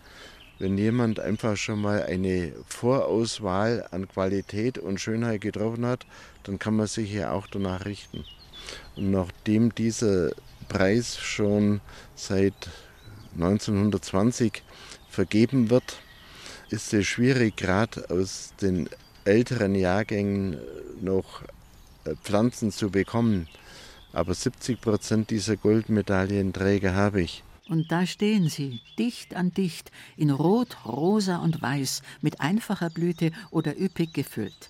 Wenn jemand einfach schon mal eine Vorauswahl an Qualität und Schönheit getroffen hat, dann kann man sich ja auch danach richten. Und nachdem dieser Preis schon seit 1920 vergeben wird, ist es schwierig, gerade aus den älteren Jahrgängen noch äh, Pflanzen zu bekommen. Aber 70 Prozent dieser Goldmedaillenträger habe ich. Und da stehen sie, dicht an dicht, in Rot, Rosa und Weiß, mit einfacher Blüte oder üppig gefüllt.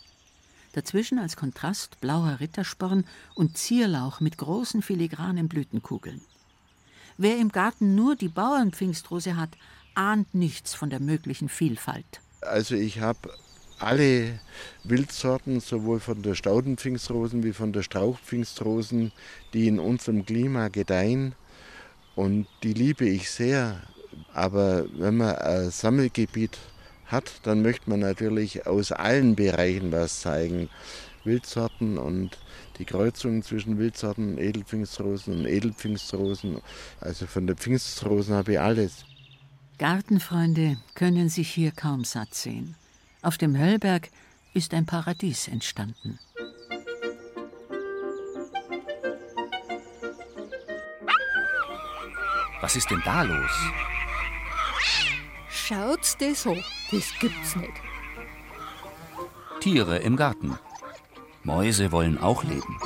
Dazwischen als Kontrast blauer Rittersporn und Zierlauch mit großen filigranen Blütenkugeln. Wer im Garten nur die Bauernpfingstrose hat, ahnt nichts von der möglichen Vielfalt. Also ich habe alle Wildsorten, sowohl von der Staudenpfingstrosen wie von der Strauchpfingstrosen, die in unserem Klima gedeihen. Und die liebe ich sehr. Aber wenn man ein Sammelgebiet hat, dann möchte man natürlich aus allen Bereichen was zeigen. Wildsorten und die Kreuzung zwischen Wildsorten, Edelpfingstrosen und Edelpfingstrosen. Also von der Pfingstrosen habe ich alles. Gartenfreunde können sich hier kaum satt sehen. Auf dem Höllberg ist ein Paradies entstanden. Was ist denn da los? Schaut's das an? Das gibt's nicht. Tiere im Garten. Mäuse wollen auch leben.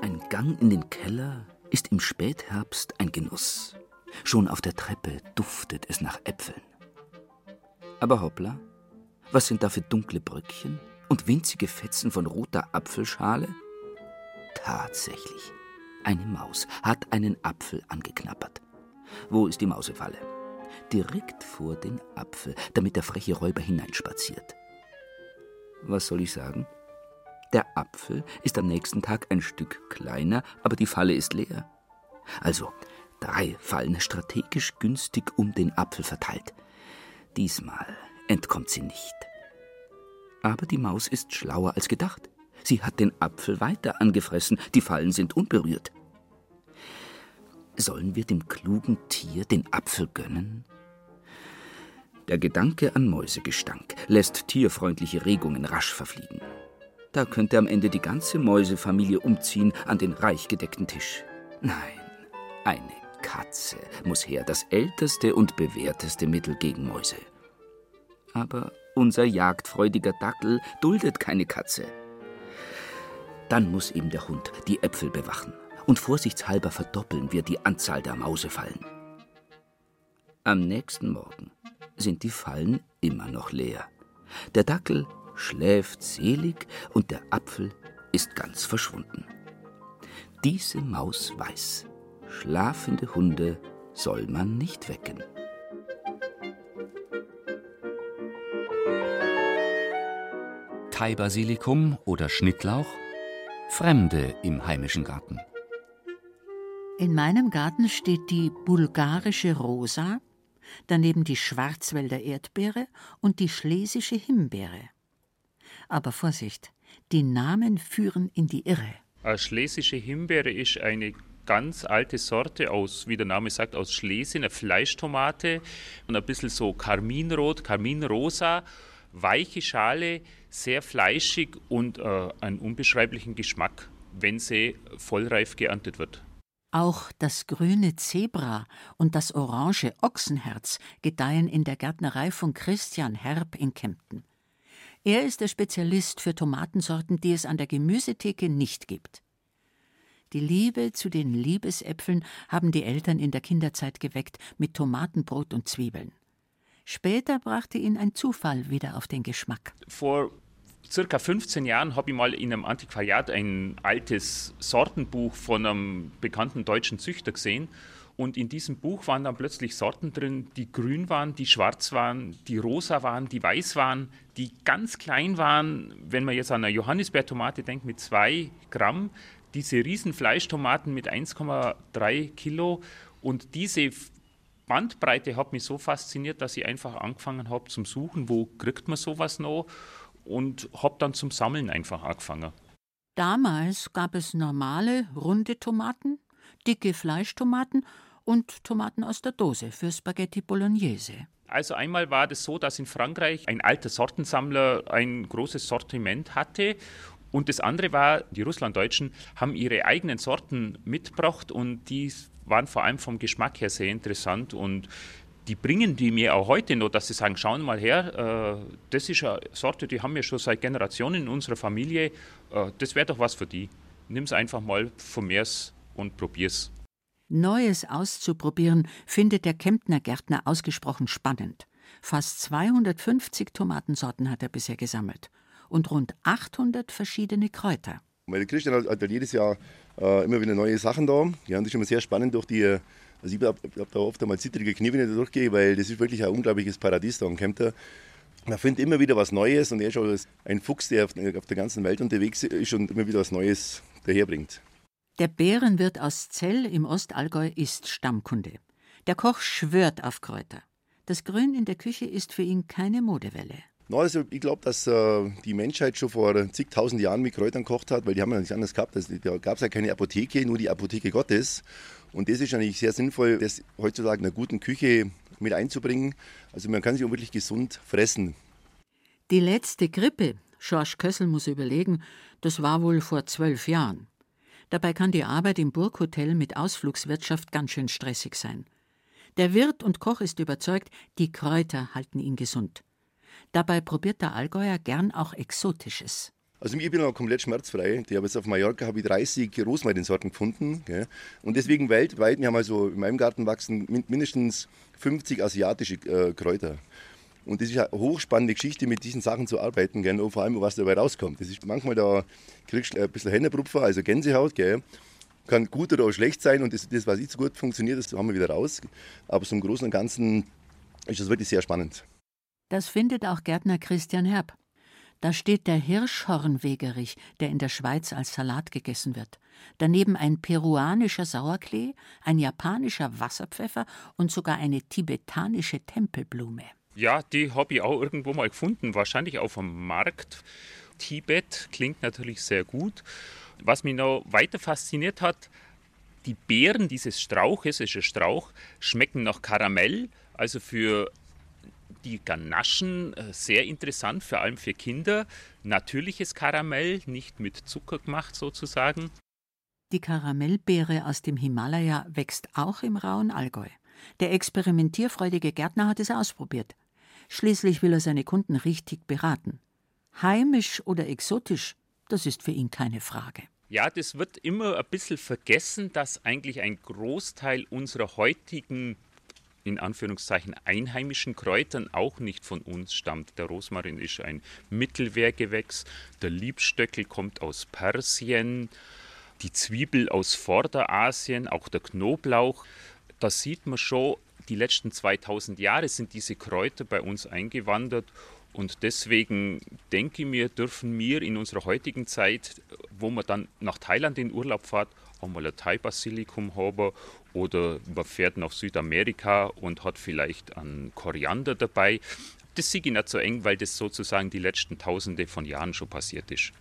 Ein Gang in den Keller ist im Spätherbst ein Genuss. Schon auf der Treppe duftet es nach Äpfeln. Aber hoppla, was sind da für dunkle Bröckchen und winzige Fetzen von roter Apfelschale? Tatsächlich, eine Maus hat einen Apfel angeknabbert. Wo ist die Mausefalle? Direkt vor den Apfel, damit der freche Räuber hineinspaziert. Was soll ich sagen? Der Apfel ist am nächsten Tag ein Stück kleiner, aber die Falle ist leer. Also drei Fallen strategisch günstig um den Apfel verteilt. Diesmal entkommt sie nicht. Aber die Maus ist schlauer als gedacht. Sie hat den Apfel weiter angefressen, die Fallen sind unberührt. Sollen wir dem klugen Tier den Apfel gönnen? Der Gedanke an Mäusegestank lässt tierfreundliche Regungen rasch verfliegen. Da könnte am Ende die ganze Mäusefamilie umziehen an den reich gedeckten Tisch. Nein, eine Katze muss her, das älteste und bewährteste Mittel gegen Mäuse. Aber unser jagdfreudiger Dackel duldet keine Katze. Dann muss ihm der Hund die Äpfel bewachen und vorsichtshalber verdoppeln wir die Anzahl der Mausefallen. Am nächsten Morgen sind die Fallen immer noch leer. Der Dackel schläft selig und der Apfel ist ganz verschwunden. Diese Maus weiß, schlafende Hunde soll man nicht wecken. Thai-Basilikum oder Schnittlauch, Fremde im heimischen Garten. In meinem Garten steht die bulgarische Rosa, daneben die Schwarzwälder Erdbeere und die schlesische Himbeere. Aber Vorsicht, die Namen führen in die Irre. Eine schlesische Himbeere ist eine ganz alte Sorte aus, wie der Name sagt, aus Schlesien, eine Fleischtomate und ein bisschen so karminrot, karminrosa, weiche Schale, sehr fleischig und äh, einen unbeschreiblichen Geschmack, wenn sie vollreif geerntet wird. Auch das grüne Zebra und das orange Ochsenherz gedeihen in der Gärtnerei von Christian Herb in Kempten. Er ist der Spezialist für Tomatensorten, die es an der Gemüsetheke nicht gibt. Die Liebe zu den Liebesäpfeln haben die Eltern in der Kinderzeit geweckt mit Tomatenbrot und Zwiebeln. Später brachte ihn ein Zufall wieder auf den Geschmack. Vor circa 15 Jahren habe ich mal in einem Antiquariat ein altes Sortenbuch von einem bekannten deutschen Züchter gesehen. Und in diesem Buch waren dann plötzlich Sorten drin, die grün waren, die schwarz waren, die rosa waren, die weiß waren, die ganz klein waren. Wenn man jetzt an eine Johannisbeertomate denkt mit zwei Gramm, diese riesen Fleischtomaten mit 1,3 Kilo und diese Bandbreite hat mich so fasziniert, dass ich einfach angefangen habe zum Suchen, wo kriegt man sowas noch und habe dann zum Sammeln einfach angefangen. Damals gab es normale, runde Tomaten, dicke Fleischtomaten und Tomaten aus der Dose für Spaghetti Bolognese. Also einmal war das so, dass in Frankreich ein alter Sortensammler ein großes Sortiment hatte und das andere war, die Russlanddeutschen haben ihre eigenen Sorten mitgebracht und die waren vor allem vom Geschmack her sehr interessant und die bringen die mir auch heute noch, dass sie sagen, schauen mal her, äh, das ist eine Sorte, die haben wir schon seit Generationen in unserer Familie, äh, das wäre doch was für die. Nimm es einfach mal, vermehr's und probier's. Neues auszuprobieren findet der Kemptner Gärtner ausgesprochen spannend. Fast 250 Tomatensorten hat er bisher gesammelt und rund 800 verschiedene Kräuter. Weil der Christian hat, hat jedes Jahr äh, immer wieder neue Sachen da. Die haben das immer sehr spannend durch die. Also ich habe hab da oft einmal zittrige Knie, wenn ich da durchgehe, weil das ist wirklich ein unglaubliches Paradies da am Kempter. Man findet immer wieder was Neues und er ist schon ein Fuchs, der auf, auf der ganzen Welt unterwegs ist und immer wieder was Neues daherbringt. Der Bärenwirt aus Zell im Ostallgäu ist Stammkunde. Der Koch schwört auf Kräuter. Das Grün in der Küche ist für ihn keine Modewelle. No, also ich glaube, dass äh, die Menschheit schon vor zigtausend Jahren mit Kräutern gekocht hat, weil die haben ja nichts anderes gehabt. Also, da gab es ja keine Apotheke, nur die Apotheke Gottes. Und das ist eigentlich sehr sinnvoll, das heutzutage in einer guten Küche mit einzubringen. Also man kann sich auch wirklich gesund fressen. Die letzte Grippe, Schorsch Kössel muss überlegen, das war wohl vor zwölf Jahren. Dabei kann die Arbeit im Burghotel mit Ausflugswirtschaft ganz schön stressig sein. Der Wirt und Koch ist überzeugt, die Kräuter halten ihn gesund. Dabei probiert der Allgäuer gern auch Exotisches. Also ich bin noch komplett schmerzfrei. Ich habe jetzt auf Mallorca habe ich 30 Rosmarinsorten gefunden. Gell? Und deswegen weltweit, wir haben also in meinem Garten wachsen mindestens 50 asiatische äh, Kräuter. Und das ist eine hochspannende Geschichte, mit diesen Sachen zu arbeiten, gell? Und vor allem, was dabei rauskommt. Das ist manchmal da kriegst du ein bisschen Händebrupfer, also Gänsehaut, gell? Kann gut oder auch schlecht sein und das, das, was nicht so gut funktioniert, das haben wir wieder raus. Aber im Großen und Ganzen ist das wirklich sehr spannend. Das findet auch Gärtner Christian Herb. Da steht der Hirschhornwegerich, der in der Schweiz als Salat gegessen wird. Daneben ein peruanischer Sauerklee, ein japanischer Wasserpfeffer und sogar eine tibetanische Tempelblume. Ja, die habe ich auch irgendwo mal gefunden, wahrscheinlich auf dem Markt. Tibet klingt natürlich sehr gut. Was mich noch weiter fasziniert hat, die Beeren dieses Strauches, ist ein Strauch, schmecken nach Karamell, also für die Ganaschen äh, sehr interessant, vor allem für Kinder. Natürliches Karamell, nicht mit Zucker gemacht sozusagen. Die Karamellbeere aus dem Himalaya wächst auch im rauen Allgäu. Der experimentierfreudige Gärtner hat es ausprobiert. Schließlich will er seine Kunden richtig beraten. Heimisch oder exotisch, das ist für ihn keine Frage. Ja, das wird immer ein bisschen vergessen, dass eigentlich ein Großteil unserer heutigen in Anführungszeichen einheimischen Kräutern auch nicht von uns stammt. Der Rosmarin ist ein Mittelwehrgewächs, der Liebstöckel kommt aus Persien, die Zwiebel aus Vorderasien, auch der Knoblauch. Da sieht man schon, die letzten 2000 Jahre sind diese Kräuter bei uns eingewandert und deswegen denke ich mir, dürfen wir in unserer heutigen Zeit, wo man dann nach Thailand in Urlaub fährt, auch mal ein Thai-Basilikum haben oder man fährt nach Südamerika und hat vielleicht einen Koriander dabei. Das sehe ich nicht so eng, weil das sozusagen die letzten Tausende von Jahren schon passiert ist.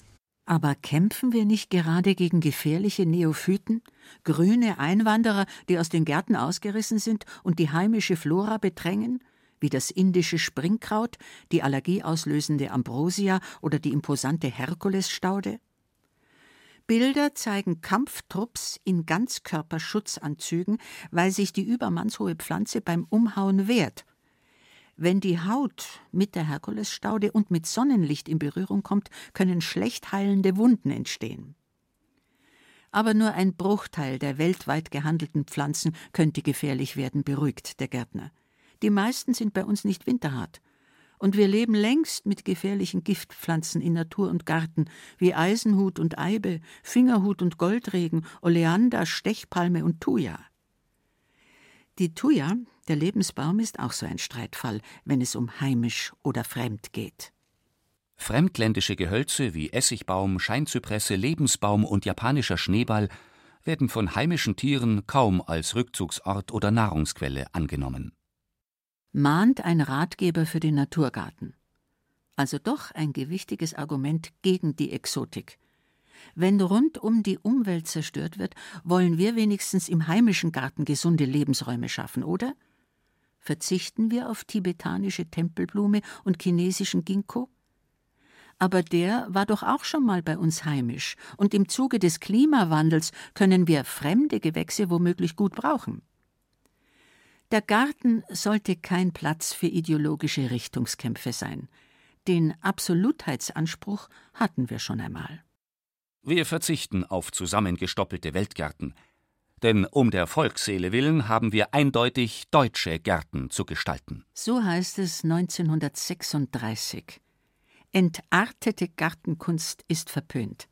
Aber kämpfen wir nicht gerade gegen gefährliche Neophyten, grüne Einwanderer, die aus den Gärten ausgerissen sind und die heimische Flora bedrängen, wie das indische Springkraut, die allergieauslösende Ambrosia oder die imposante Herkulesstaude? Bilder zeigen Kampftrupps in Ganzkörperschutzanzügen, weil sich die übermannshohe Pflanze beim Umhauen wehrt. Wenn die Haut mit der Herkulesstaude und mit Sonnenlicht in Berührung kommt, können schlecht heilende Wunden entstehen. Aber nur ein Bruchteil der weltweit gehandelten Pflanzen könnte gefährlich werden, beruhigt der Gärtner. Die meisten sind bei uns nicht winterhart und wir leben längst mit gefährlichen Giftpflanzen in Natur und Garten, wie Eisenhut und Eibe, Fingerhut und Goldregen, Oleander, Stechpalme und Thuja. Die Thuja, der Lebensbaum, ist auch so ein Streitfall, wenn es um heimisch oder fremd geht. Fremdländische Gehölze wie Essigbaum, Scheinzypresse, Lebensbaum und japanischer Schneeball werden von heimischen Tieren kaum als Rückzugsort oder Nahrungsquelle angenommen mahnt ein Ratgeber für den Naturgarten. Also doch ein gewichtiges Argument gegen die Exotik. Wenn rund um die Umwelt zerstört wird, wollen wir wenigstens im heimischen Garten gesunde Lebensräume schaffen, oder? Verzichten wir auf tibetanische Tempelblume und chinesischen Ginkgo? Aber der war doch auch schon mal bei uns heimisch, und im Zuge des Klimawandels können wir fremde Gewächse womöglich gut brauchen. Der Garten sollte kein Platz für ideologische Richtungskämpfe sein. Den Absolutheitsanspruch hatten wir schon einmal. Wir verzichten auf zusammengestoppelte Weltgärten. Denn um der Volksseele willen haben wir eindeutig deutsche Gärten zu gestalten. So heißt es 1936. Entartete Gartenkunst ist verpönt.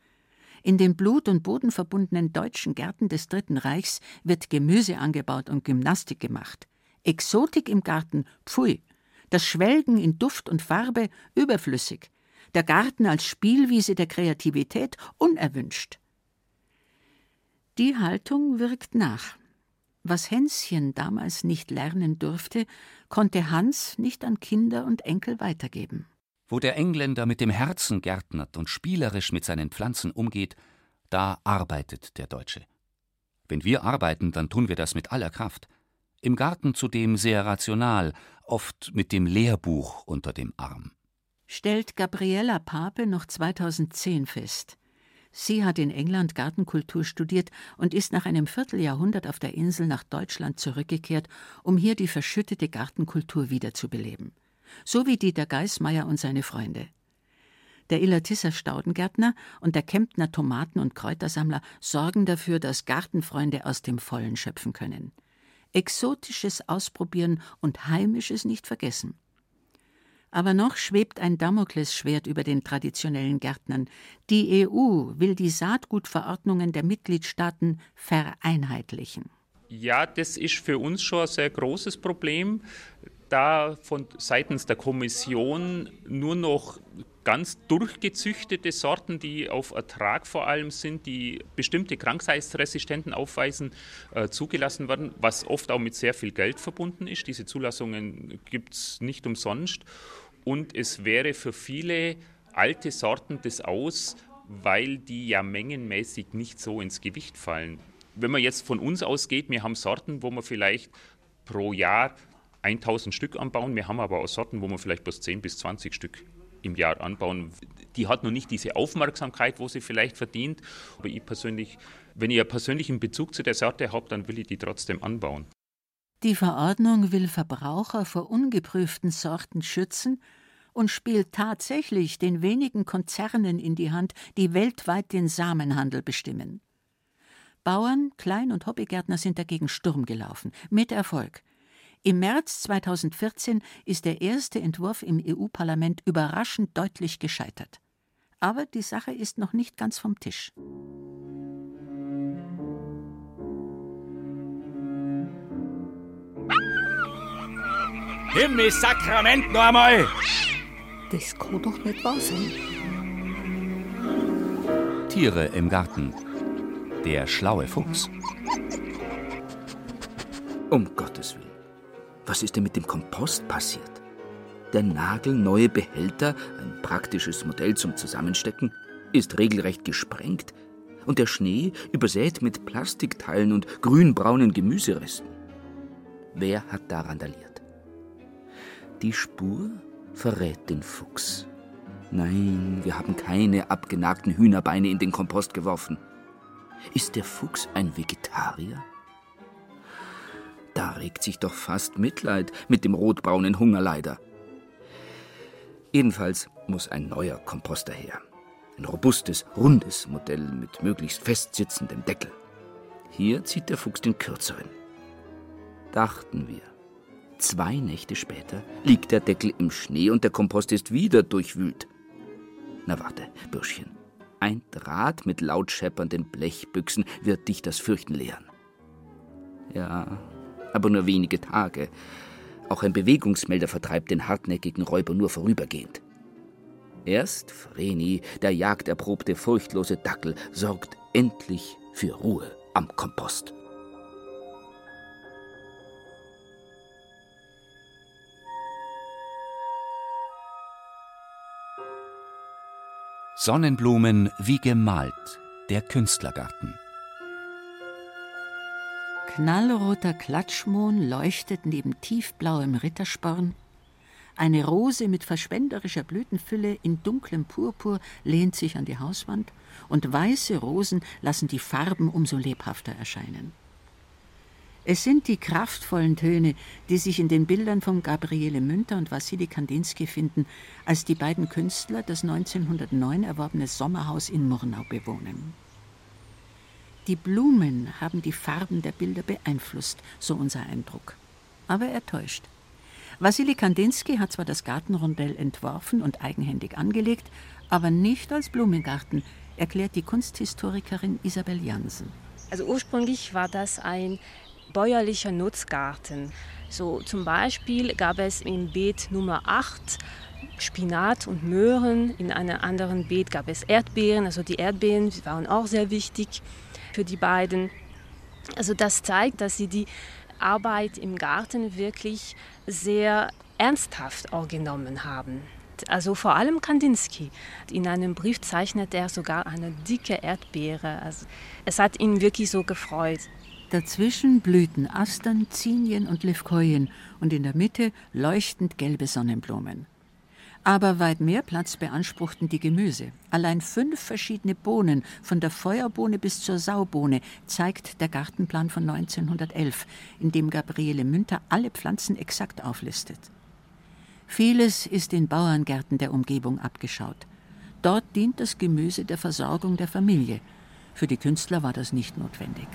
In den blut- und bodenverbundenen deutschen Gärten des Dritten Reichs wird Gemüse angebaut und Gymnastik gemacht. Exotik im Garten, pfui. Das Schwelgen in Duft und Farbe, überflüssig. Der Garten als Spielwiese der Kreativität, unerwünscht. Die Haltung wirkt nach. Was Hänschen damals nicht lernen durfte, konnte Hans nicht an Kinder und Enkel weitergeben. Wo der Engländer mit dem Herzen gärtnert und spielerisch mit seinen Pflanzen umgeht, da arbeitet der Deutsche. Wenn wir arbeiten, dann tun wir das mit aller Kraft. Im Garten zudem sehr rational, oft mit dem Lehrbuch unter dem Arm. Stellt Gabriella Pape noch 2010 fest. Sie hat in England Gartenkultur studiert und ist nach einem Vierteljahrhundert auf der Insel nach Deutschland zurückgekehrt, um hier die verschüttete Gartenkultur wiederzubeleben so wie Dieter Geismeier und seine Freunde. Der Illertisser Staudengärtner und der Kemptner Tomaten- und Kräutersammler sorgen dafür, dass Gartenfreunde aus dem Vollen schöpfen können. Exotisches ausprobieren und Heimisches nicht vergessen. Aber noch schwebt ein Damoklesschwert über den traditionellen Gärtnern. Die EU will die Saatgutverordnungen der Mitgliedstaaten vereinheitlichen. Ja, das ist für uns schon ein sehr großes Problem da von seitens der Kommission nur noch ganz durchgezüchtete Sorten, die auf Ertrag vor allem sind, die bestimmte Krankheitsresistenten aufweisen, äh, zugelassen werden, was oft auch mit sehr viel Geld verbunden ist. Diese Zulassungen gibt es nicht umsonst. Und es wäre für viele alte Sorten das aus, weil die ja mengenmäßig nicht so ins Gewicht fallen. Wenn man jetzt von uns ausgeht, wir haben Sorten, wo man vielleicht pro Jahr 1000 Stück anbauen. Wir haben aber auch Sorten, wo wir vielleicht bloß 10 bis 20 Stück im Jahr anbauen. Die hat noch nicht diese Aufmerksamkeit, wo sie vielleicht verdient. Aber ich persönlich, wenn ich einen persönlichen Bezug zu der Sorte habe, dann will ich die trotzdem anbauen. Die Verordnung will Verbraucher vor ungeprüften Sorten schützen und spielt tatsächlich den wenigen Konzernen in die Hand, die weltweit den Samenhandel bestimmen. Bauern, Klein- und Hobbygärtner sind dagegen Sturm gelaufen, mit Erfolg. Im März 2014 ist der erste Entwurf im EU-Parlament überraschend deutlich gescheitert. Aber die Sache ist noch nicht ganz vom Tisch. Himmelssakrament noch einmal! Das kann doch nicht wahr sein. Tiere im Garten. Der schlaue Fuchs. Um Gottes Willen. Was ist denn mit dem Kompost passiert? Der nagelneue Behälter, ein praktisches Modell zum Zusammenstecken, ist regelrecht gesprengt und der Schnee übersät mit Plastikteilen und grünbraunen Gemüseresten. Wer hat da randaliert? Die Spur verrät den Fuchs. Nein, wir haben keine abgenagten Hühnerbeine in den Kompost geworfen. Ist der Fuchs ein Vegetarier? Da regt sich doch fast Mitleid mit dem rotbraunen Hungerleider. Jedenfalls muss ein neuer Komposter her. Ein robustes, rundes Modell mit möglichst festsitzendem Deckel. Hier zieht der Fuchs den kürzeren. Dachten wir. Zwei Nächte später liegt der Deckel im Schnee und der Kompost ist wieder durchwühlt. Na warte, Bürschchen. Ein Draht mit laut scheppernden Blechbüchsen wird dich das Fürchten lehren. Ja, aber nur wenige Tage. Auch ein Bewegungsmelder vertreibt den hartnäckigen Räuber nur vorübergehend. Erst Vreni, der jagderprobte, furchtlose Dackel, sorgt endlich für Ruhe am Kompost. Sonnenblumen wie gemalt. Der Künstlergarten. Knallroter Klatschmohn leuchtet neben tiefblauem Rittersporn. Eine Rose mit verschwenderischer Blütenfülle in dunklem Purpur lehnt sich an die Hauswand, und weiße Rosen lassen die Farben umso lebhafter erscheinen. Es sind die kraftvollen Töne, die sich in den Bildern von Gabriele Münter und Wassili Kandinsky finden, als die beiden Künstler das 1909 erworbene Sommerhaus in Murnau bewohnen. Die Blumen haben die Farben der Bilder beeinflusst, so unser Eindruck. Aber er täuscht. Wassili Kandinsky hat zwar das Gartenrondell entworfen und eigenhändig angelegt, aber nicht als Blumengarten, erklärt die Kunsthistorikerin Isabel Jansen. Also ursprünglich war das ein bäuerlicher Nutzgarten. So zum Beispiel gab es im Beet Nummer 8 Spinat und Möhren, in einem anderen Beet gab es Erdbeeren, also die Erdbeeren waren auch sehr wichtig für die beiden. Also das zeigt, dass sie die Arbeit im Garten wirklich sehr ernsthaft auch genommen haben. Also vor allem Kandinsky. In einem Brief zeichnet er sogar eine dicke Erdbeere. Also es hat ihn wirklich so gefreut. Dazwischen blühten Astern, Zinien und Levkojen und in der Mitte leuchtend gelbe Sonnenblumen. Aber weit mehr Platz beanspruchten die Gemüse. Allein fünf verschiedene Bohnen, von der Feuerbohne bis zur Saubohne, zeigt der Gartenplan von 1911, in dem Gabriele Münter alle Pflanzen exakt auflistet. Vieles ist in Bauerngärten der Umgebung abgeschaut. Dort dient das Gemüse der Versorgung der Familie. Für die Künstler war das nicht notwendig.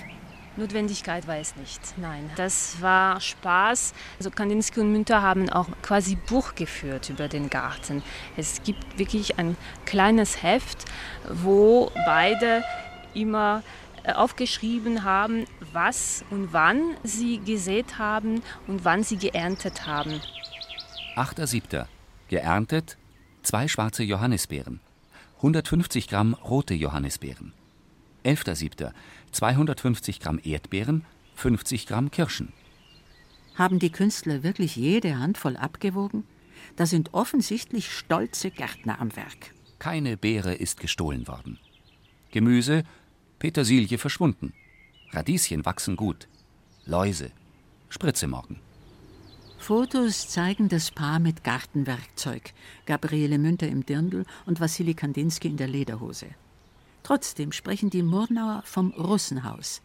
Notwendigkeit war es nicht, nein. Das war Spaß. Also Kandinsky und Münter haben auch quasi Buch geführt über den Garten. Es gibt wirklich ein kleines Heft, wo beide immer äh, aufgeschrieben haben, was und wann sie gesät haben und wann sie geerntet haben. 8.7. Geerntet zwei schwarze Johannisbeeren, 150 Gramm rote Johannisbeeren. 11.7. 250 Gramm Erdbeeren, 50 Gramm Kirschen. Haben die Künstler wirklich jede Handvoll abgewogen? Da sind offensichtlich stolze Gärtner am Werk. Keine Beere ist gestohlen worden. Gemüse, Petersilie verschwunden. Radieschen wachsen gut. Läuse, Spritze morgen. Fotos zeigen das Paar mit Gartenwerkzeug. Gabriele Münter im Dirndl und Wassili Kandinsky in der Lederhose. Trotzdem sprechen die Murnauer vom Russenhaus.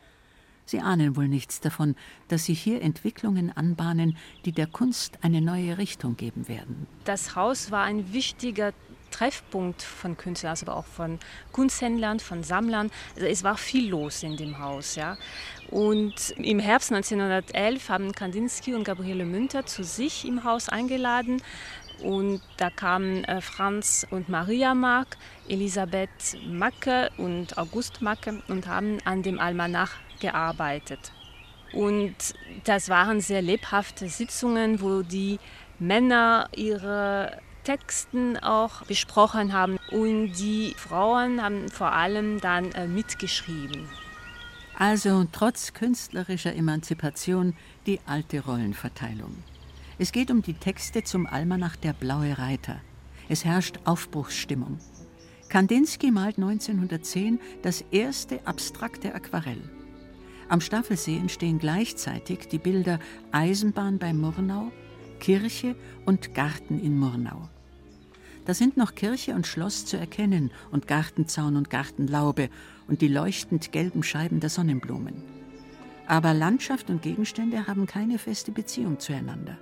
Sie ahnen wohl nichts davon, dass sie hier Entwicklungen anbahnen, die der Kunst eine neue Richtung geben werden. Das Haus war ein wichtiger Treffpunkt von Künstlern, also aber auch von Kunsthändlern, von Sammlern. Also es war viel los in dem Haus. Ja. Und im Herbst 1911 haben Kandinsky und Gabriele Münter zu sich im Haus eingeladen. Und da kamen äh, Franz und Maria Mark, Elisabeth Macke und August Macke und haben an dem Almanach gearbeitet. Und das waren sehr lebhafte Sitzungen, wo die Männer ihre Texten auch besprochen haben und die Frauen haben vor allem dann äh, mitgeschrieben. Also trotz künstlerischer Emanzipation die alte Rollenverteilung. Es geht um die Texte zum Almanach Der Blaue Reiter. Es herrscht Aufbruchsstimmung. Kandinsky malt 1910 das erste abstrakte Aquarell. Am Staffelsee entstehen gleichzeitig die Bilder Eisenbahn bei Murnau, Kirche und Garten in Murnau. Da sind noch Kirche und Schloss zu erkennen und Gartenzaun und Gartenlaube und die leuchtend gelben Scheiben der Sonnenblumen. Aber Landschaft und Gegenstände haben keine feste Beziehung zueinander.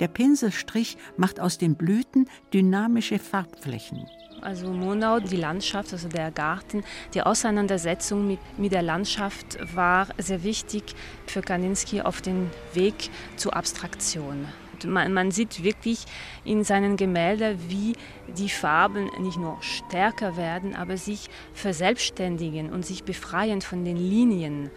Der Pinselstrich macht aus den Blüten dynamische Farbflächen. Also Monau, die Landschaft, also der Garten, die Auseinandersetzung mit, mit der Landschaft war sehr wichtig für Kandinsky auf dem Weg zur Abstraktion. Man, man, sieht wirklich in seinen Gemälden, wie die Farben nicht nur stärker werden, aber sich verselbstständigen und sich befreien von den Linien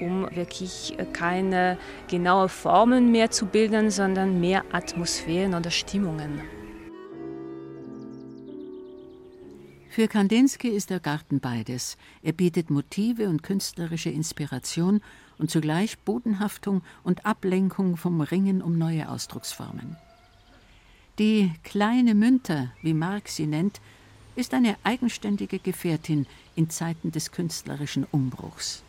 um wirklich äh, keine genaue Formen mehr zu bilden, sondern mehr Atmosphären oder Stimmungen. Für Kandinsky ist der Garten beides. Er bietet Motive und künstlerische Inspiration und zugleich Bodenhaftung und Ablenkung vom Ringen um neue Ausdrucksformen. Die kleine Münter, wie Marx sie nennt, ist eine eigenständige Gefährtin in Zeiten des künstlerischen Umbruchs.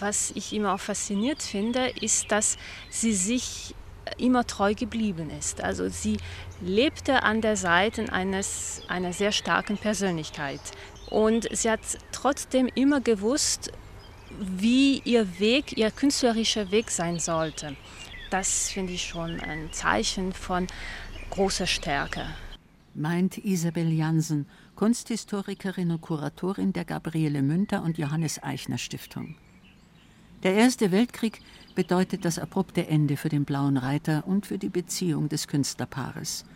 Was ich immer auch fasziniert finde, ist, dass sie sich immer treu geblieben ist. Also sie lebte an der Seite eines, einer sehr starken Persönlichkeit. Und sie hat trotzdem immer gewusst, wie ihr Weg, ihr künstlerischer Weg sein sollte. Das finde ich schon ein Zeichen von großer Stärke. Meint Isabel Jansen, Kunsthistorikerin und Kuratorin der Gabriele Münter und Johannes Eichner Stiftung. Der Erste Weltkrieg bedeutet das abrupte Ende für den Blauen Reiter und für die Beziehung des Künstlerpaares.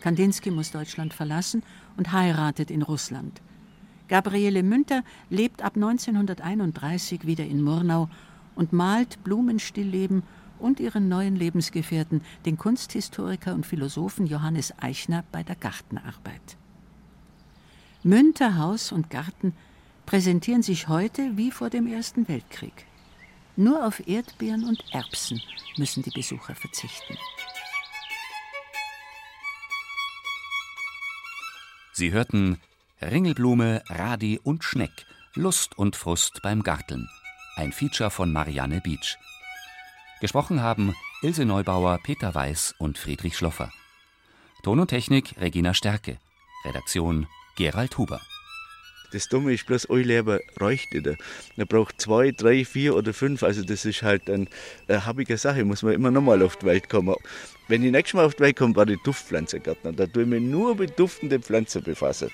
Kandinsky muss Deutschland verlassen und heiratet in Russland. Gabriele Münter lebt ab 1931 wieder in Murnau und malt Blumenstillleben und ihren neuen Lebensgefährten, den Kunsthistoriker und Philosophen Johannes Eichner, bei der Gartenarbeit. Münter Haus und Garten präsentieren sich heute wie vor dem Ersten Weltkrieg. Nur auf Erdbeeren und Erbsen müssen die Besucher verzichten. Sie hörten Ringelblume, Radi und Schneck, Lust und Frust beim Garteln. Ein Feature von Marianne Beach. Gesprochen haben Ilse Neubauer, Peter Weiß und Friedrich Schloffer. Ton und Technik Regina Stärke. Redaktion Gerald Huber. Das Dumme ist bloß, ein Leben reicht nicht. Man braucht zwei, drei, vier oder fünf. Also das ist halt eine, eine habige Sache, muss man immer nochmal auf die Welt kommen. Wenn ich nächstes Mal auf die Welt komme, war ich Duftpflanzengärtner. Da tue ich mich nur mit duftenden Pflanzen befassen.